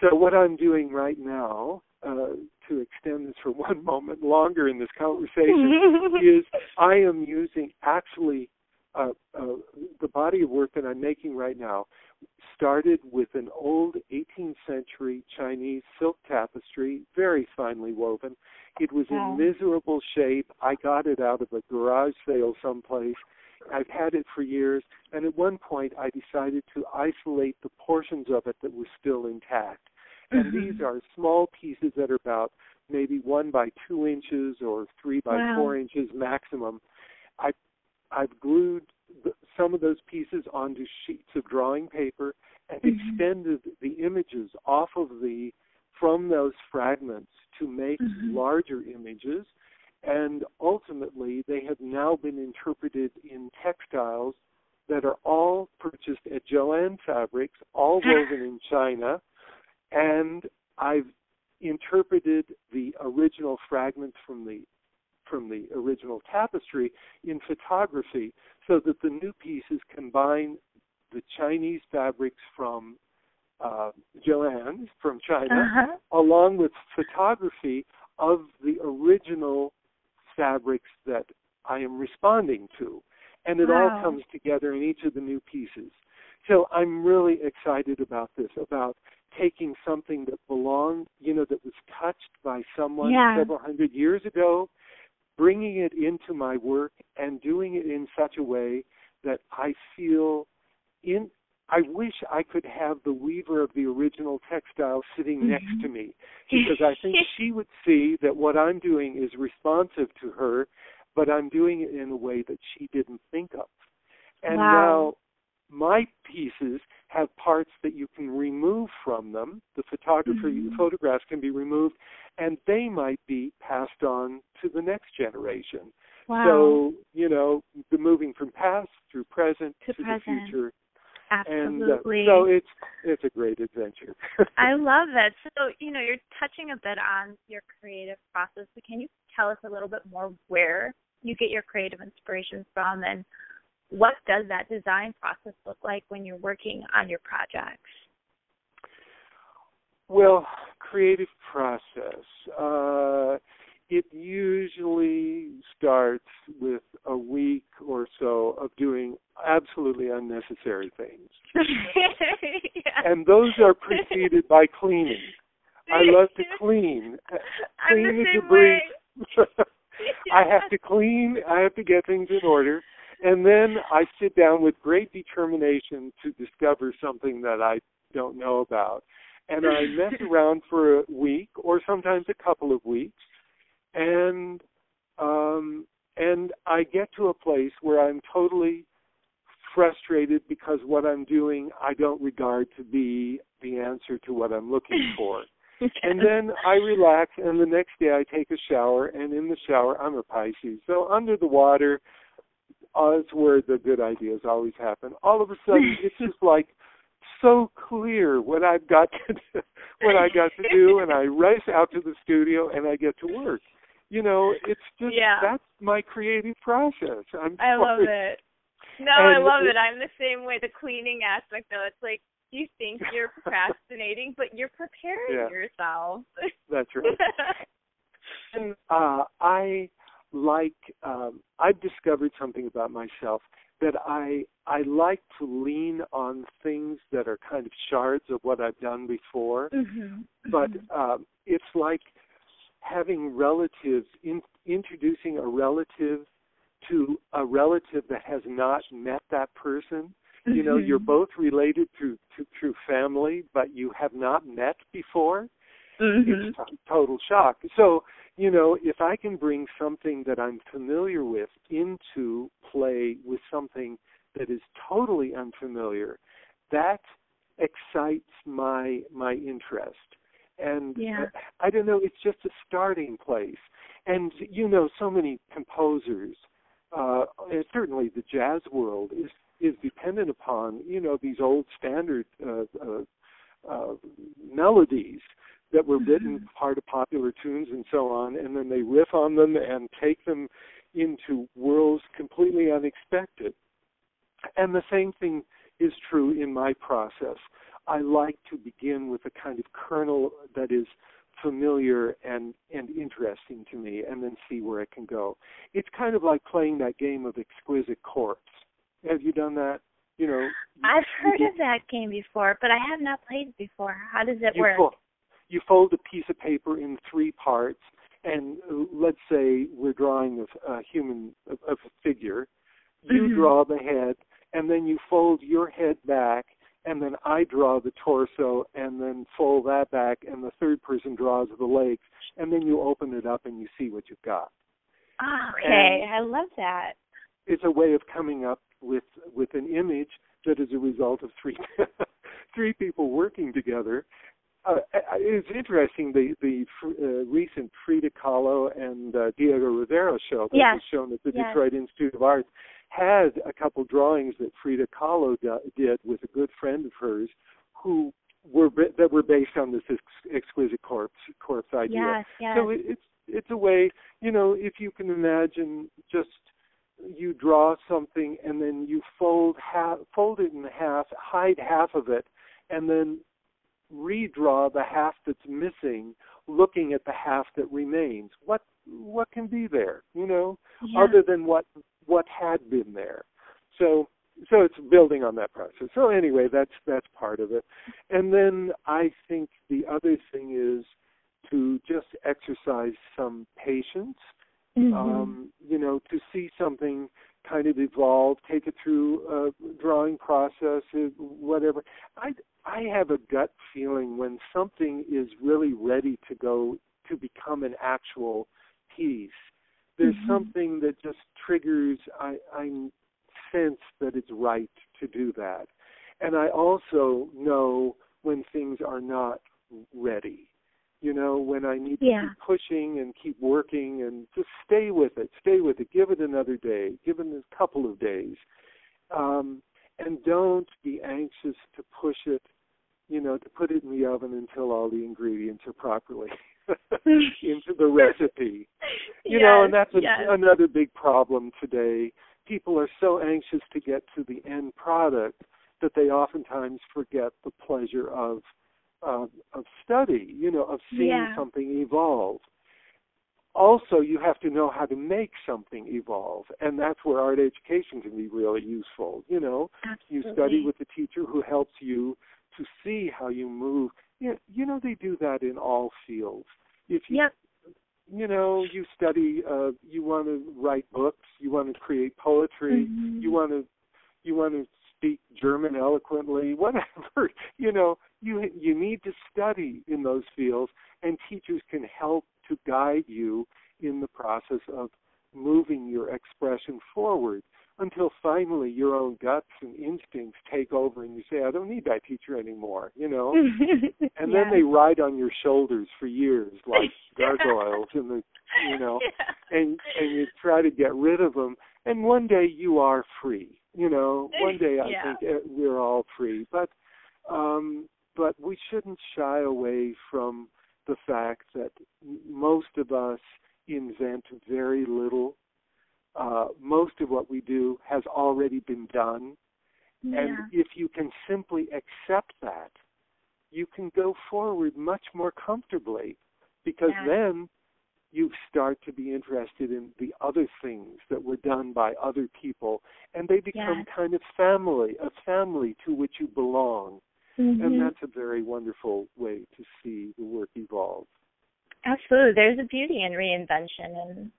So what I'm doing right now, uh, to extend this for [laughs] one moment longer in this conversation, [laughs] is I am using actually uh, uh, the body of work that I'm making right now started with an old 18th century Chinese silk tapestry, very finely woven. It was Wow. in miserable shape. I got it out of a garage sale someplace. I've had it for years, and at one point I decided to isolate the portions of it that were still intact. And Mhm. these are small pieces that are about maybe one by two inches or three by Wow. four inches maximum. I I've glued the, some of those pieces onto sheets of drawing paper and Mhm. extended the images off of the from those fragments to make Mhm. larger images and ultimately they have now been interpreted in textiles that are all purchased at Jo-Ann Fabrics, all [laughs] woven in China, and I've interpreted the original fragments from the from the original tapestry in photography so that the new pieces combine the Chinese fabrics from uh, Jo-Ann from China Uh-huh. along with photography of the original fabrics that I am responding to. And it all comes together in each of the new pieces. So I'm really excited about this, about taking something that belonged, you know, that was touched by someone Yeah. several hundred years ago, bringing it into my work and doing it in such a way that I feel in I wish I could have the weaver of the original textile sitting next Mhm. to me because I think [laughs] she would see that what I'm doing is responsive to her, but I'm doing it in a way that she didn't think of. And Wow. My pieces have parts that you can remove from them. The photography Mhm. photographs can be removed and they might be passed on to the next generation. Wow. So, you know, the moving from past through present To to, present. the future. Absolutely. And uh, so it's it's a great adventure. [laughs] I love that. So, you know, you're touching a bit on your creative process. So can you tell us a little bit more where you get your creative inspiration from and what does that design process look like when you're working on your projects? Well, creative process. Uh, it usually starts with a week or so of doing absolutely unnecessary things. [laughs] yeah. And those are preceded by cleaning. I love to [laughs] clean. Clean the debris. [laughs] I have to clean. I have to get things in order, and then I sit down with great determination to discover something that I don't know about, and I [laughs] mess around for a week or sometimes a couple of weeks, and um, and I get to a place where I'm totally frustrated because what I'm doing I don't regard to be the answer to what I'm looking [laughs] for. and then I relax, and the next day I take a shower, and in the shower I'm a Pisces, so under the water, it's where the good ideas always happen. All of a sudden, [laughs] it's just like so clear what I've got to do, what I got to do, and I race out to the studio and I get to work. You know, it's just yeah. that's my creative process. I'm I sorry. love it. No, And I love it- it. I'm the same way. The cleaning aspect, though, it's like you think you're [laughs] procrastinating, but you're preparing Yeah. yourself. That's [laughs] right. And uh, I like um, I've discovered something about myself that I I like to lean on things that are kind of shards of what I've done before, mm-hmm. but um, it's like having relatives in, introducing a relative to a relative that has not met that person. You know, you're both related through to, through family, but you have not met before Mm-hmm. it's t- total shock. So, you know, if I can bring something that I'm familiar with into play with something that is totally unfamiliar, that excites my my interest. And Yeah. uh, I don't know, it's just a starting place. And you know, so many composers, uh, and certainly the jazz world is is dependent upon you know these old standard uh, uh, uh, melodies that were written mm-hmm. part of popular tunes and so on, and then they riff on them and take them into worlds completely unexpected. And the same thing is true in my process. I like to begin with a kind of kernel that is familiar and and interesting to me and then see where it can go. It's kind of like playing that game of exquisite corpse. Have you done that? You know, I've you heard do- of that game before, but I have not played it before. How does it work? Fold, you fold a piece of paper in three parts, and uh, let's say we're drawing a, a human, a, a figure. You Mhm. draw the head, and then you fold your head back, and then I draw the torso, and then fold that back, and the third person draws the legs, and then you open it up and you see what you've got. Ah, okay, And- I love that. It's a way of coming up with with an image that is a result of three [laughs] three people working together. Uh, it's interesting the the uh, recent Frida Kahlo and uh, Diego Rivera show that Yes. was shown at the Yes. Detroit Institute of Arts had a couple drawings that Frida Kahlo do, did with a good friend of hers who were that were based on this ex- exquisite corpse corpse idea. Yes, yes. So it, it's it's a way, you know, if you can imagine just you draw something and then you fold half fold it in half, hide half of it, and then redraw the half that's missing, looking at the half that remains. What what can be there, you know, yeah. other than what what had been there. So so it's building on that process. So anyway, that's that's part of it. And then I think the other thing is to just exercise some patience Mhm. um, you know, to see something kind of evolve, take it through a drawing process, whatever. I I have a gut feeling when something is really ready to go to become an actual piece. There's Mhm. something that just triggers. I I sense that it's right to do that, and I also know when things are not ready you know, when I need to keep pushing and keep working and just stay with it, stay with it, give it another day, give it a couple of days. Um, and don't be anxious to push it, you know, to put it in the oven until all the ingredients are properly [laughs] into the recipe. You know, and that's a, yes. another big problem today. People are so anxious to get to the end product that they oftentimes forget the pleasure of of, of study, you know, of seeing Yeah. something evolve. Also, you have to know how to make something evolve, and that's where art education can be really useful. You know, you study with a teacher who helps you to see how you move. You know, you know they do that in all fields. If you Yep. you know, you study, uh, you want to write books, you want to create poetry, Mhm. you want to, you want to speak German eloquently, [laughs] whatever. You know, you you need to study in those fields, and teachers can help to guide you in the process of moving your expression forward until finally your own guts and instincts take over and you say, I don't need that teacher anymore, you know? [laughs] And yeah. then they ride on your shoulders for years [laughs] like gargoyles in the you know Yeah. and and you try to get rid of them and one day you are free you know [laughs] one day i Yeah. think eh, we're all free but um but we shouldn't shy away from the fact that most of us invent very little uh most of what we do has already been done and if you can simply accept that, you can go forward much more comfortably because Yeah. then you start to be interested in the other things that were done by other people and they become Yeah. kind of family, a family to which you belong. And Mhm. that's a very wonderful way to see the work evolve. Absolutely. There's a beauty in reinvention, and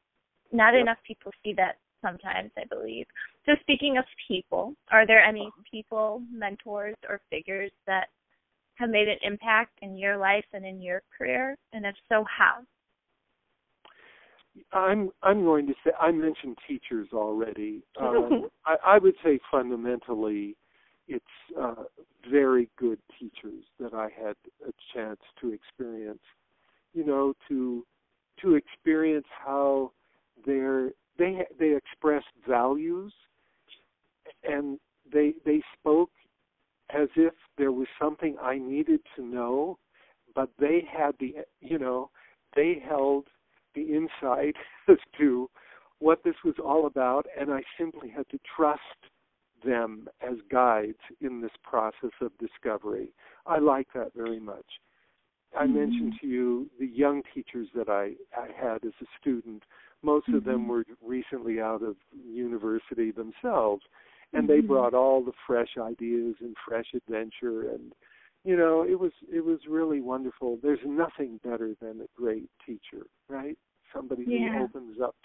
not Yep. enough people see that sometimes, I believe. So, speaking of people, are there any people, mentors, or figures that have made an impact in your life and in your career? And if so, how? I'm I'm going to say I mentioned teachers already. [laughs] Um, I, I would say fundamentally, it's uh, very good teachers that I had a chance to experience. You know, to to experience how they're they they expressed values, and they they spoke as if there was something I needed to know, but they had the you know they held the insight [laughs] as to what this was all about, and I simply had to trust them as guides in this process of discovery. I like that very much. I Mhm. mentioned to you the young teachers that I, I had as a student. Most of them Mhm. were recently out of university themselves, and they Mhm. brought all the fresh ideas and fresh adventure and you know it was it was really wonderful there's nothing better than a great teacher right somebody Yeah. who opens up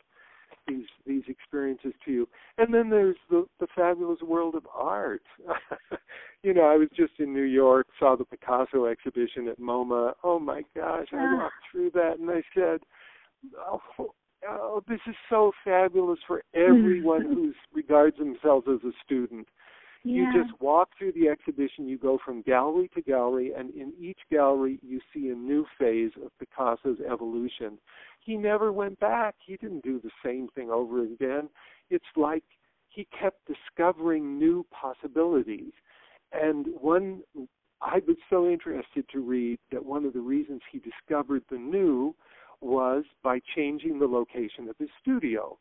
these these experiences to you. And then there's the the fabulous world of art. [laughs] You know i was just in new york saw the picasso exhibition at moma. Oh my gosh i walked through that and i said oh, oh this is so fabulous for everyone [laughs] who regards themselves as a student. You just walk through the exhibition, you go from gallery to gallery, and in each gallery you see a new phase of Picasso's evolution. He never went back. He didn't do the same thing over again. It's like he kept discovering new possibilities. And one, I was so interested to read that one of the reasons he discovered the new was by changing the location of his studio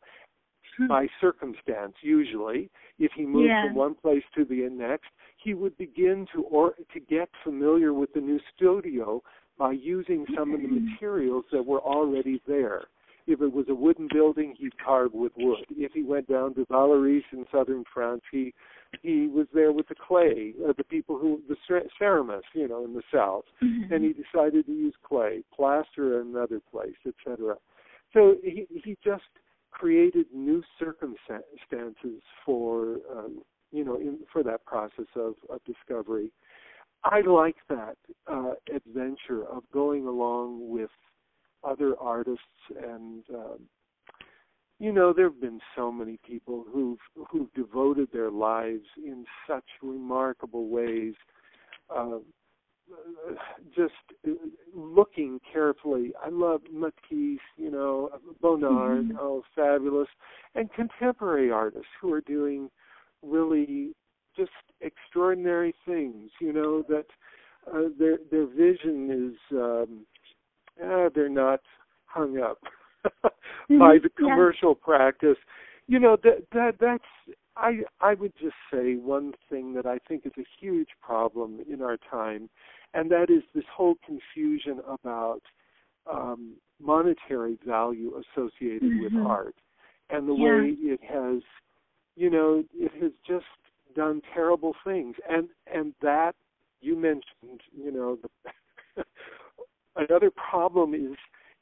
hmm. by circumstance usually if he moved Yeah. from one place to the next he would begin to or to get familiar with the new studio by using some of the materials that were already there if it was a wooden building he'd carve with wood if he went down to Vallauris in southern France he he was there with the clay uh, the people who the ceramists you know in the south Mhm. and he decided to use clay, plaster in another place, etc. So he he just created new circumstances for um, you know in, for that process of, of discovery. I like that uh, adventure of going along with other artists and um, you know there have been so many people who've who've devoted their lives in such remarkable ways uh, just looking carefully. I love Matisse, you know, Bonnard, Mhm. oh, fabulous, and contemporary artists who are doing really just extraordinary things. You know that uh, their their vision is um, uh, they're not hung up [laughs] by Mhm. the Yeah. commercial practice. You know that that that's I I would just say one thing that I think is a huge problem in our time, and that is this whole confusion about um, monetary value associated with Mhm. art, and the Yeah. way it has, you know, it has just done terrible things, and and that you mentioned, you know, the [laughs] another problem is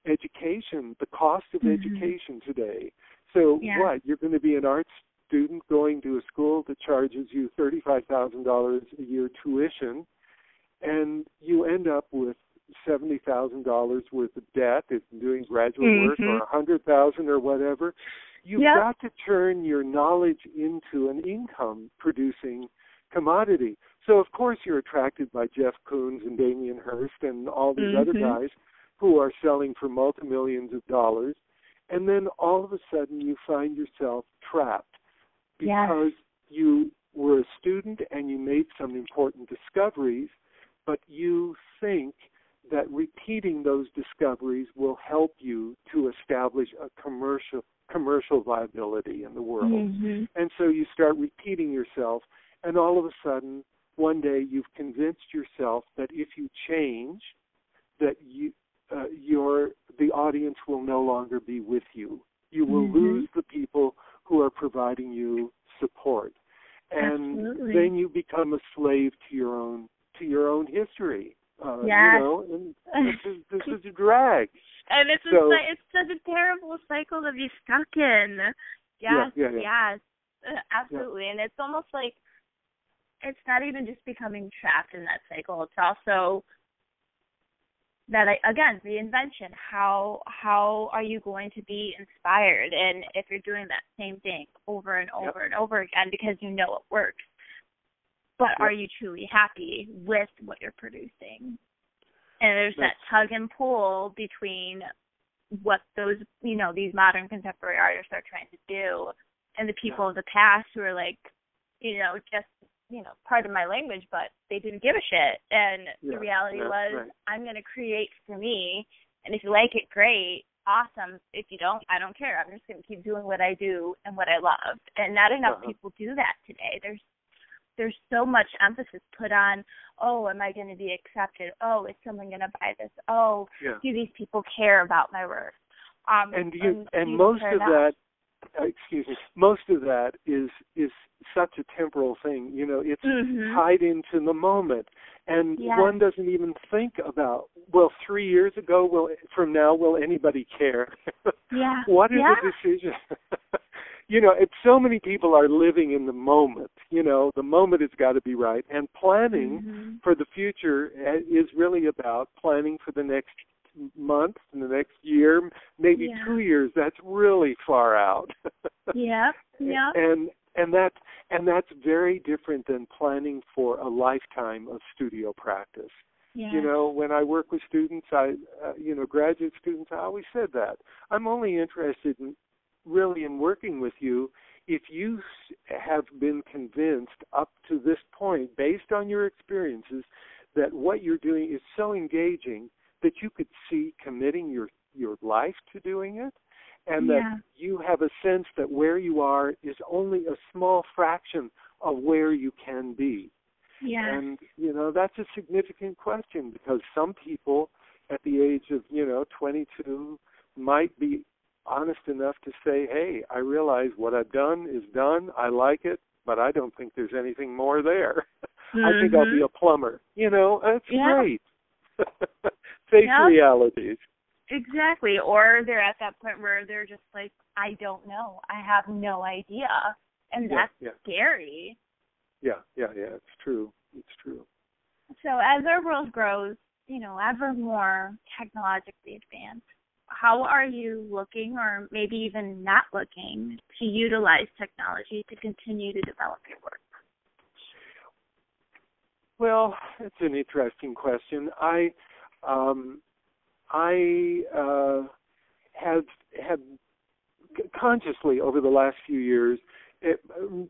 education, the cost of Mhm. education today. So Yeah. what? You're going to be an arts student going to a school that charges you thirty-five thousand dollars a year tuition, and you end up with seventy thousand dollars worth of debt if doing graduate work, or Mhm. a hundred thousand or whatever. You've Yep. got to turn your knowledge into an income-producing commodity. So of course you're attracted by Jeff Koons and Damien Hirst and all these other Mhm. guys who are selling for multi-millions of dollars, and then all of a sudden you find yourself trapped Yes. because you were a student and you made some important discoveries, but you think that repeating those discoveries will help you to establish a commercial commercial viability in the world. Mhm. And so you start repeating yourself, and all of a sudden, one day you've convinced yourself that if you change, that you uh, your the audience will no longer be with you. You will Mhm. lose the people who are providing you support, and Absolutely. then you become a slave to your own to your own history. Uh, Yes. You know, and [laughs] this is this is a drag. And it's So- a, it's such a terrible cycle to be stuck in. Yes, Yeah, yeah, yeah. yes, uh, absolutely. And it's almost like it's not even just becoming trapped in that cycle. It's also that I, again reinvention. How how are you going to be inspired? And if you're doing that same thing over and Yep. over and over again because you know it works, but are you truly happy with what you're producing? And there's that tug and pull between what those you know these modern contemporary artists are trying to do and the people of the past who are like you know just you know pardon my language but they didn't give a shit. And Yeah, the reality was right. i'm going to create for me and if you like it great awesome. If you don't i don't care. I'm just going to keep doing what i do and what i love. And not enough Uh-huh. people do that today. There's there's so much emphasis put on oh am i going to be accepted oh is someone going to buy this oh Yeah. do these people care about my work um and you and people most of not. that uh, excuse me most of that is is such a temporal thing you know it's Mhm. tied into the moment and Yes. one doesn't even think about well 3 years ago will from now will anybody care [laughs] Yeah. what is Yeah. the decision [laughs] you know if so many people are living in the moment you know the moment has got to be right and planning Mhm. for the future uh, is really about planning for the next month and the next year, maybe Yeah. two years. That's really far out. [laughs] Yep. Yep. And and that and that's very different than planning for a lifetime of studio practice. Yeah. You know, when I work with students, I uh, you know graduate students, I always said that I'm only interested in really in working with you if you have been convinced up to this point, based on your experiences, that what you're doing is so engaging that you could see committing your your life to doing it, and Yeah. that you have a sense that where you are is only a small fraction of where you can be. Yeah. And you know that's a significant question because some people at the age of you know 22 might be honest enough to say, "Hey, I realize what I've done is done. I like it, but I don't think there's anything more there. [laughs] I think I'll be Mhm. a plumber." You know, that's Yeah. great. [laughs] Face Yeah. realities. Exactly. Or they're at that point where they're just like, I don't know. I have no idea. And that's yeah. scary. Yeah, yeah, yeah. It's true. It's true. So as our world grows, you know, ever more technologically advanced, how are you looking or maybe even not looking to utilize technology to continue to develop your work? Well, it's an interesting question. I um, I uh, have have consciously over the last few years it,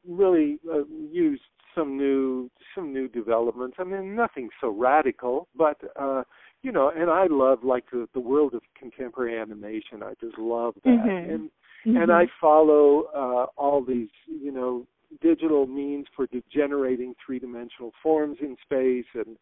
really uh, used some new some new developments. I mean, nothing so radical, but uh, you know, and I love like the the world of contemporary animation. I just love that, Mhm. and and I follow uh, all these, you know, digital means for de- generating three-dimensional forms in space and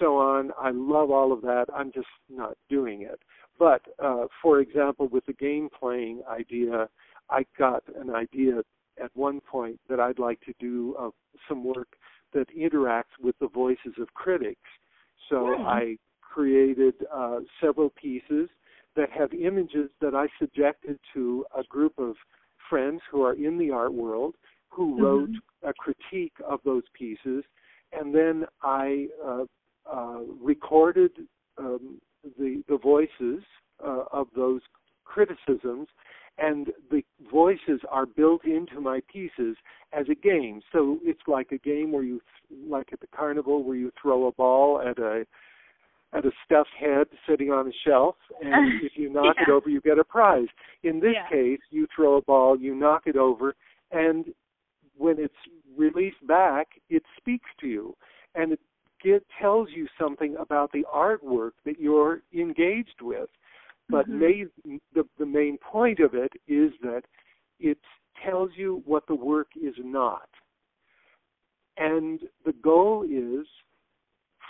so on. I love all of that. I'm just not doing it. But uh, for example, with the game playing idea, I got an idea at one point that I'd like to do uh, some work that interacts with the voices of critics. So Hmm. I created uh, several pieces that have images that I subjected to a group of friends who are in the art world who mm-hmm. wrote a critique of those pieces, and then I uh, uh, recorded um, the the voices uh, of those criticisms, and the voices are built into my pieces as a game. So it's like a game where you, like at the carnival, where you throw a ball at a at a stuffed head sitting on a shelf, and [laughs] if you knock yeah. it over, you get a prize. In this yeah. case, you throw a ball, you knock it over, and when it's released back, it speaks to you, and it, it tells you something about the artwork that you're engaged with. But mm-hmm. may, the the main point of it is that it tells you what the work is not, and the goal is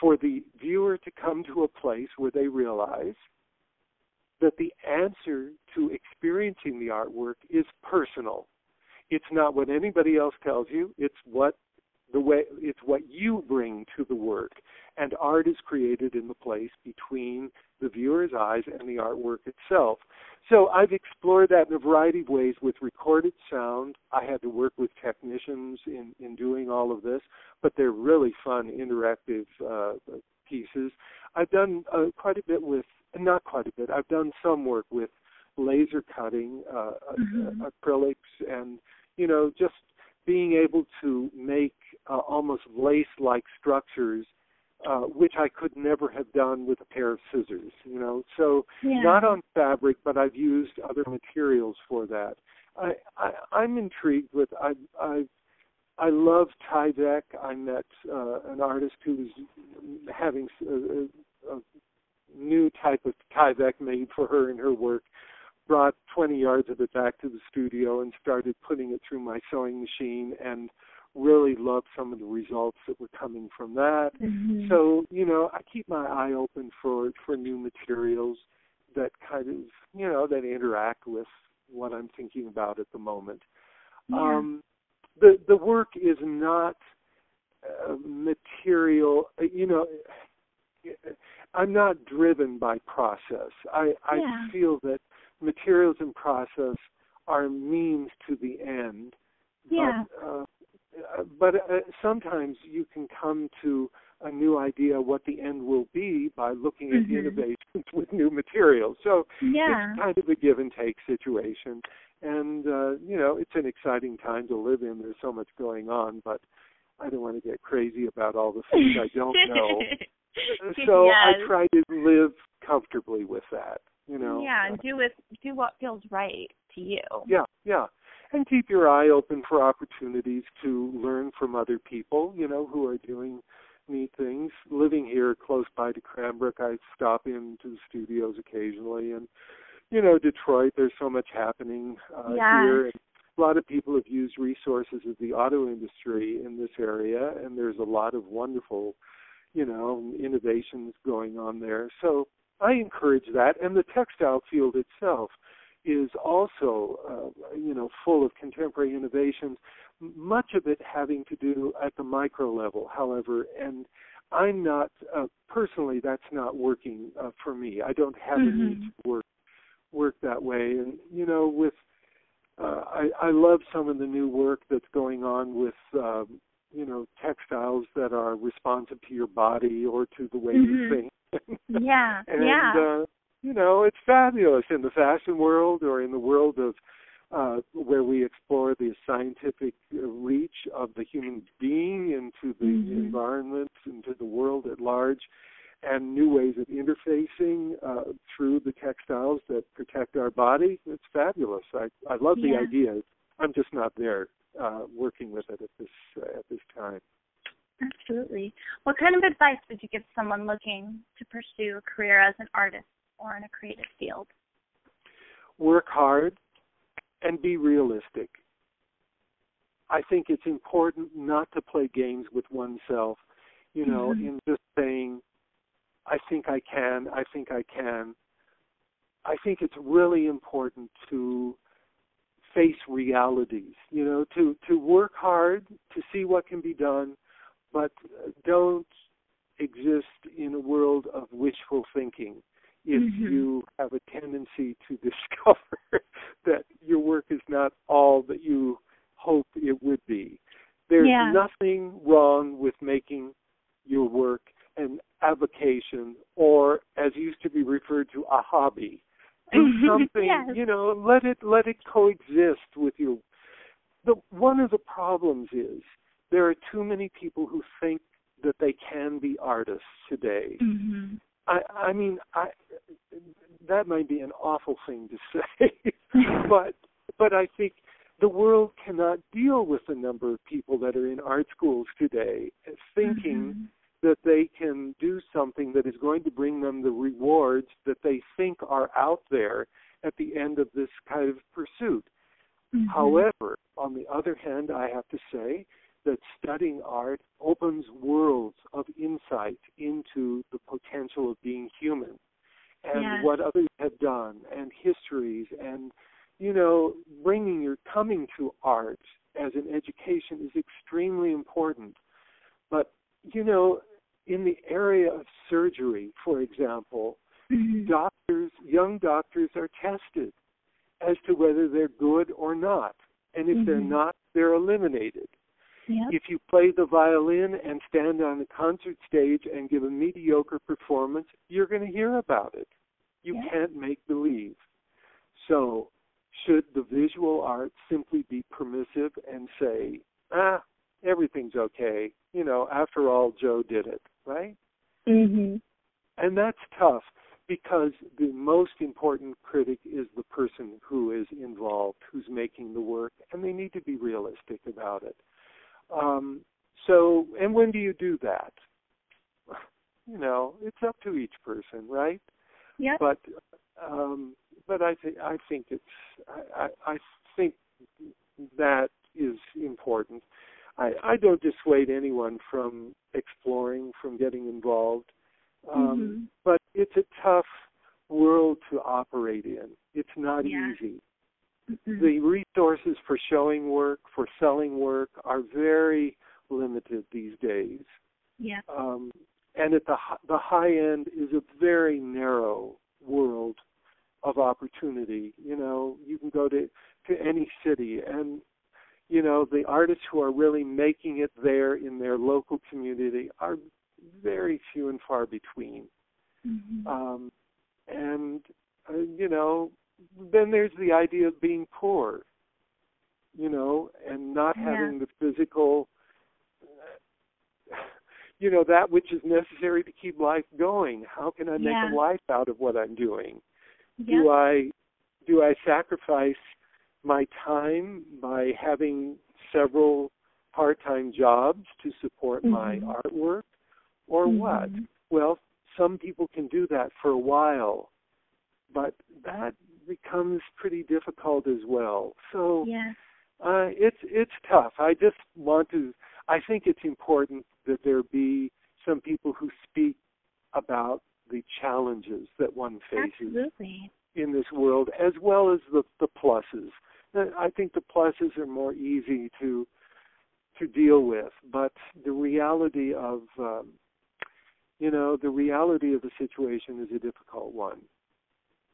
for the viewer to come to a place where they realize that the answer to experiencing the artwork is personal. It's not what anybody else tells you, it's what the way it's what you bring to the work. And art is created in the place between the viewer's eyes and the artwork itself. So i've explored that in a variety of ways with recorded sound. I had to work with technicians in in doing all of this but they're really fun interactive uh pieces. I've done uh, quite a bit with not quite a bit i've done some work with laser cutting uh, mm-hmm. acrylics and you know just being able to make uh, almost lace-like structures, uh, which I could never have done with a pair of scissors. You know, so yeah. not on fabric, but I've used other materials for that. I, I I'm intrigued with I I I love Tyvek. I met uh, an artist who was having a, a, a new type of Tyvek made for her in her work brought 20 yards of it back to the studio and started putting it through my sewing machine and really loved some of the results that were coming from that. Mm-hmm. So, you know, I keep my eye open for for new materials that kind of, you know, that interact with what I'm thinking about at the moment. Yeah. Um the the work is not uh, material, you know, I'm not driven by process. I I yeah. feel that materials and process are means to the end. Yeah. But, uh, but uh, sometimes you can come to a new idea what the end will be by looking at mm-hmm. innovations [laughs] with new materials. So yeah. it's kind of a give and take situation. And uh, you know, it's an exciting time to live in. There's so much going on, but I don't want to get crazy about all the things I don't know. [laughs] so yes. I try to live comfortably with that you know. Yeah, and do with do what feels right to you. Yeah, yeah. And keep your eye open for opportunities to learn from other people, you know, who are doing neat things. Living here close by to Cranbrook, I stop into the studios occasionally and you know, Detroit, there's so much happening uh, yeah. here. And a lot of people have used resources of the auto industry in this area, and there's a lot of wonderful, you know, innovations going on there. So I encourage that, and the textile field itself is also, uh, you know, full of contemporary innovations. Much of it having to do at the micro level, however, and I'm not uh, personally. That's not working uh, for me. I don't have mm-hmm. a need to work work that way. And you know, with uh, I, I love some of the new work that's going on with um, you know textiles that are responsive to your body or to the way mm-hmm. you think [laughs] yeah, and, yeah. Uh, you know, it's fabulous in the fashion world or in the world of uh, where we explore the scientific reach of the human being into the mm-hmm. environment, into the world at large, and new ways of interfacing uh, through the textiles that protect our body. It's fabulous. I I love yeah. the idea. I'm just not there uh, working with it at this uh, at this time. Absolutely. What kind of advice would you give someone looking to pursue a career as an artist or in a creative field? Work hard and be realistic. I think it's important not to play games with oneself, you know, mm-hmm. in just saying, I think I can, I think I can. I think it's really important to face realities, you know, to, to work hard, to see what can be done, but don't exist in a world of wishful thinking. If Mhm. you have a tendency to [laughs] discover that your work is not all that you hope it would be. There's Yeah. nothing wrong with making your work an avocation or as used to be referred to a hobby. Do [laughs] something, Yes. you know, let it let it coexist with your the one of the problems is there are too many people who think that they can be artists today. Mhm. I I mean I that might be an awful thing to say, [laughs] but but I think the world cannot deal with the number of people that are in art schools today thinking Mhm. that they can do something that is going to bring them the rewards that they think are out there at the end of this kind of pursuit. Mhm. However, on the other hand, I have to say that studying art opens worlds of insight into the potential of being human and Yes. what others have done and histories and you know bringing your coming to art as an education is extremely important but you know in the area of surgery for example Mhm. doctors, young doctors are tested as to whether they're good or not. And if they're Mhm. not, they're eliminated. Yep. If you play the violin and stand on the concert stage and give a mediocre performance, you're going to hear about it. You can't make believe. So, should the visual arts simply be permissive and say, ah, everything's okay? You know, after all, Joe did it, right? Mhm. And that's tough because the most important critic is the person who is involved, who's making the work, and they need to be realistic about it. Um, so, and when do you do that? [laughs] You know, it's up to each person, right? Yep. But, um, but I think I think it's I, I, I think that is important. I, I don't dissuade anyone from exploring, from getting involved. Um, Mhm. But it's a tough world to operate in. It's not Yeah. easy. Mhm. The resources for showing work, for selling work, are very limited these days. Yep. Um, and at the the high end is a very narrow world of opportunity. You know, you can go to to any city, and you know the artists who are really making it there in their local community are very few and far between. Mhm. Um, and uh, you know, then there's the idea of being poor. You know, and not Yeah. having the physical you know that which is necessary to keep life going how can i make Yeah. a life out of what i'm doing Yep. do i do i sacrifice my time by having several part-time jobs to support my Mhm. artwork or what Mhm. well some people can do that for a while but that becomes pretty difficult as well so Yeah. uh, it's it's tough. I just want to. I think it's important that there be some people who speak about the challenges that one faces Absolutely. in this world, as well as the the pluses. Uh, I think the pluses are more easy to to deal with, but the reality of um, you know the reality of the situation is a difficult one.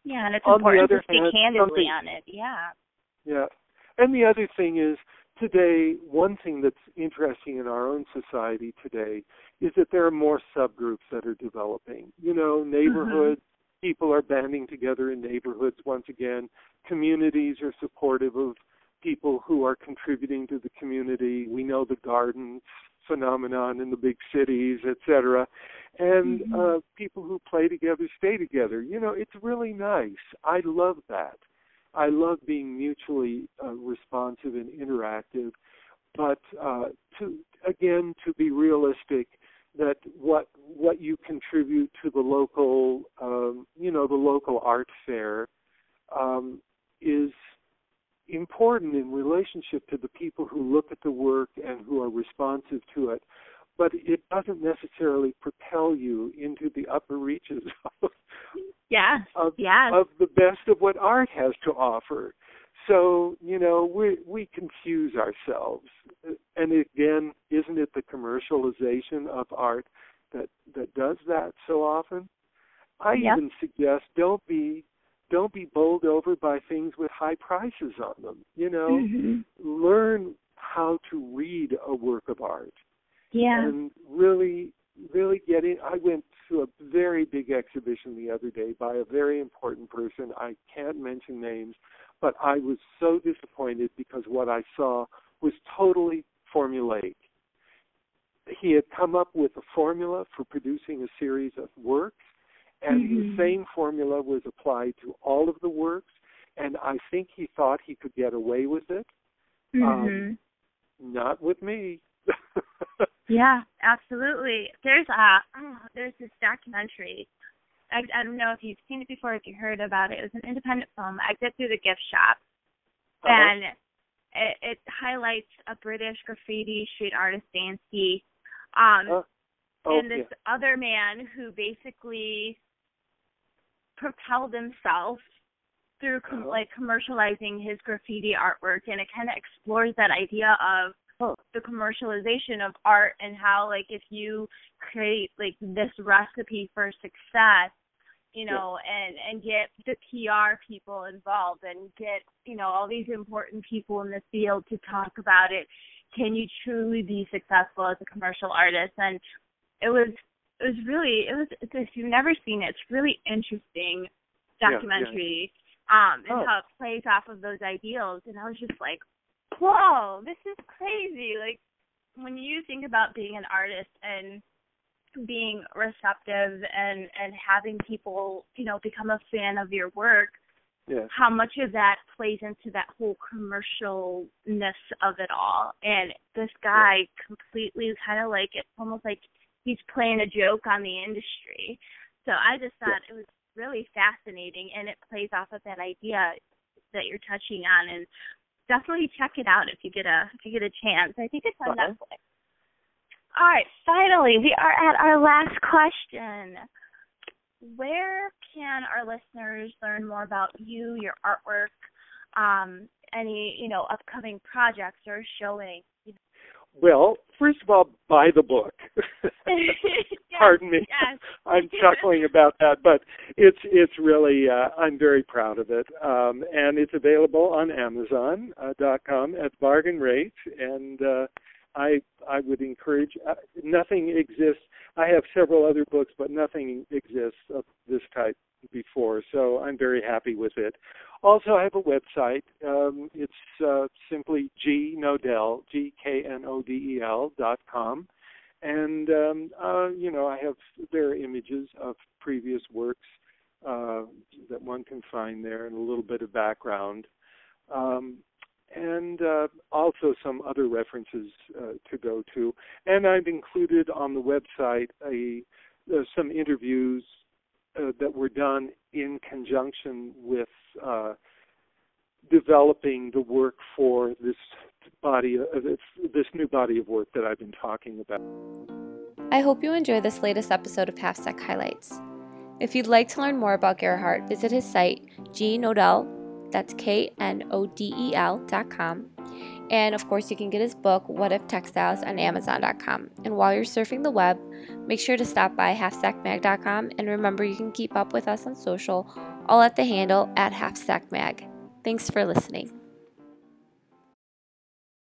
Yeah, and it's On important to speak hand, candidly on it. Yeah. Yeah. And the other thing is, today, one thing that's interesting in our own society today is that there are more subgroups that are developing. You know, mm-hmm. neighborhoods, people are banding together in neighborhoods once again. Communities are supportive of people who are contributing to the community. We know the gardens phenomenon in the big cities, et cetera. And Mhm. uh, people who play together stay together. You know, it's really nice. I love that. I love being mutually uh, responsive and interactive, but uh, to again to be realistic that what what you contribute to the local um, you know the local art fair um, is important in relationship to the people who look at the work and who are responsive to it but it doesn't necessarily propel you into the upper reaches [laughs] of, Yes. of Yes. of the best of what art has to offer. So, you know, we we confuse ourselves. And again, isn't it the commercialization of art that that does that so often? I Yep. even suggest don't be don't be bowled over by things with high prices on them. You know, Mhm. learn how to read a work of art Yeah. and really really get in I went to a very big exhibition the other day by a very important person. I can't mention names, but I was so disappointed because what I saw was totally formulaic. He had come up with a formula for producing a series of works, and Mhm. the same formula was applied to all of the works, and I think he thought he could get away with it. Mhm. Not with me. [laughs] Yeah, absolutely. There's a oh, there's this documentary. I, I don't know if you've seen it before, if you heard about it. It was an independent film. I Exit through the gift shop, Uh-huh. and it, it highlights a British graffiti street artist Banksy, um, Uh, oh, and this yeah. other man who basically propelled himself through com- Uh-huh. like commercializing his graffiti artwork, and it kind of explores that idea of Huh. the commercialization of art and how like if you create like this recipe for success you know and and get the PR people involved and get you know all these important people in the field to talk about it can you truly be successful as a commercial artist and it was it was really it was if you've never seen it it's really interesting Yeah, yeah. documentary um and Oh. how it plays off of those ideals and I was just like whoa, this is crazy. Like when you think about being an artist and being receptive and and having people, you know, become a fan of your work, yeah. how much of that plays into that whole commercialness of it all. And this guy completely kind of like it's almost like he's playing a joke on the industry. So I just thought it was really fascinating and it plays off of that idea that you're touching on and definitely check it out if you get a if you get a chance. I think it's on Uh-huh. Netflix. All right, finally, we are at our last question. Where can our listeners learn more about you, your artwork, um, any you know upcoming projects or showing? Well, first of all, buy the book. [laughs] [laughs] Yes, Pardon me. yes. [laughs] I'm chuckling about that, but it's it's really uh, I'm very proud of it, um, and it's available on Amazon uh, dot com at bargain rates. And uh, I I would encourage. Uh, nothing exists. I have several other books, but nothing exists of this type before, so I'm very happy with it. Also, I have a website. Um, it's uh, simply G Knodel, G K N O D E L dot com, and um, uh, you know I have there are images of previous works uh, that one can find there, and a little bit of background, um, and uh, also some other references uh, to go to. And I've included on the website a uh, some interviews uh, that were done in conjunction with uh, developing the work for this body of this, this new body of work that I've been talking about. I hope you enjoy this latest episode of Halfstack Highlights. If you'd like to learn more about Gerhardt, visit his site, gknodel, that's K N O D E L dot com. And of course, you can get his book, What If Textiles, on Amazon.com. And while you're surfing the web, make sure to stop by halfstackmag.com. And remember, you can keep up with us on social, all at the handle at halfstackmag. Thanks for listening.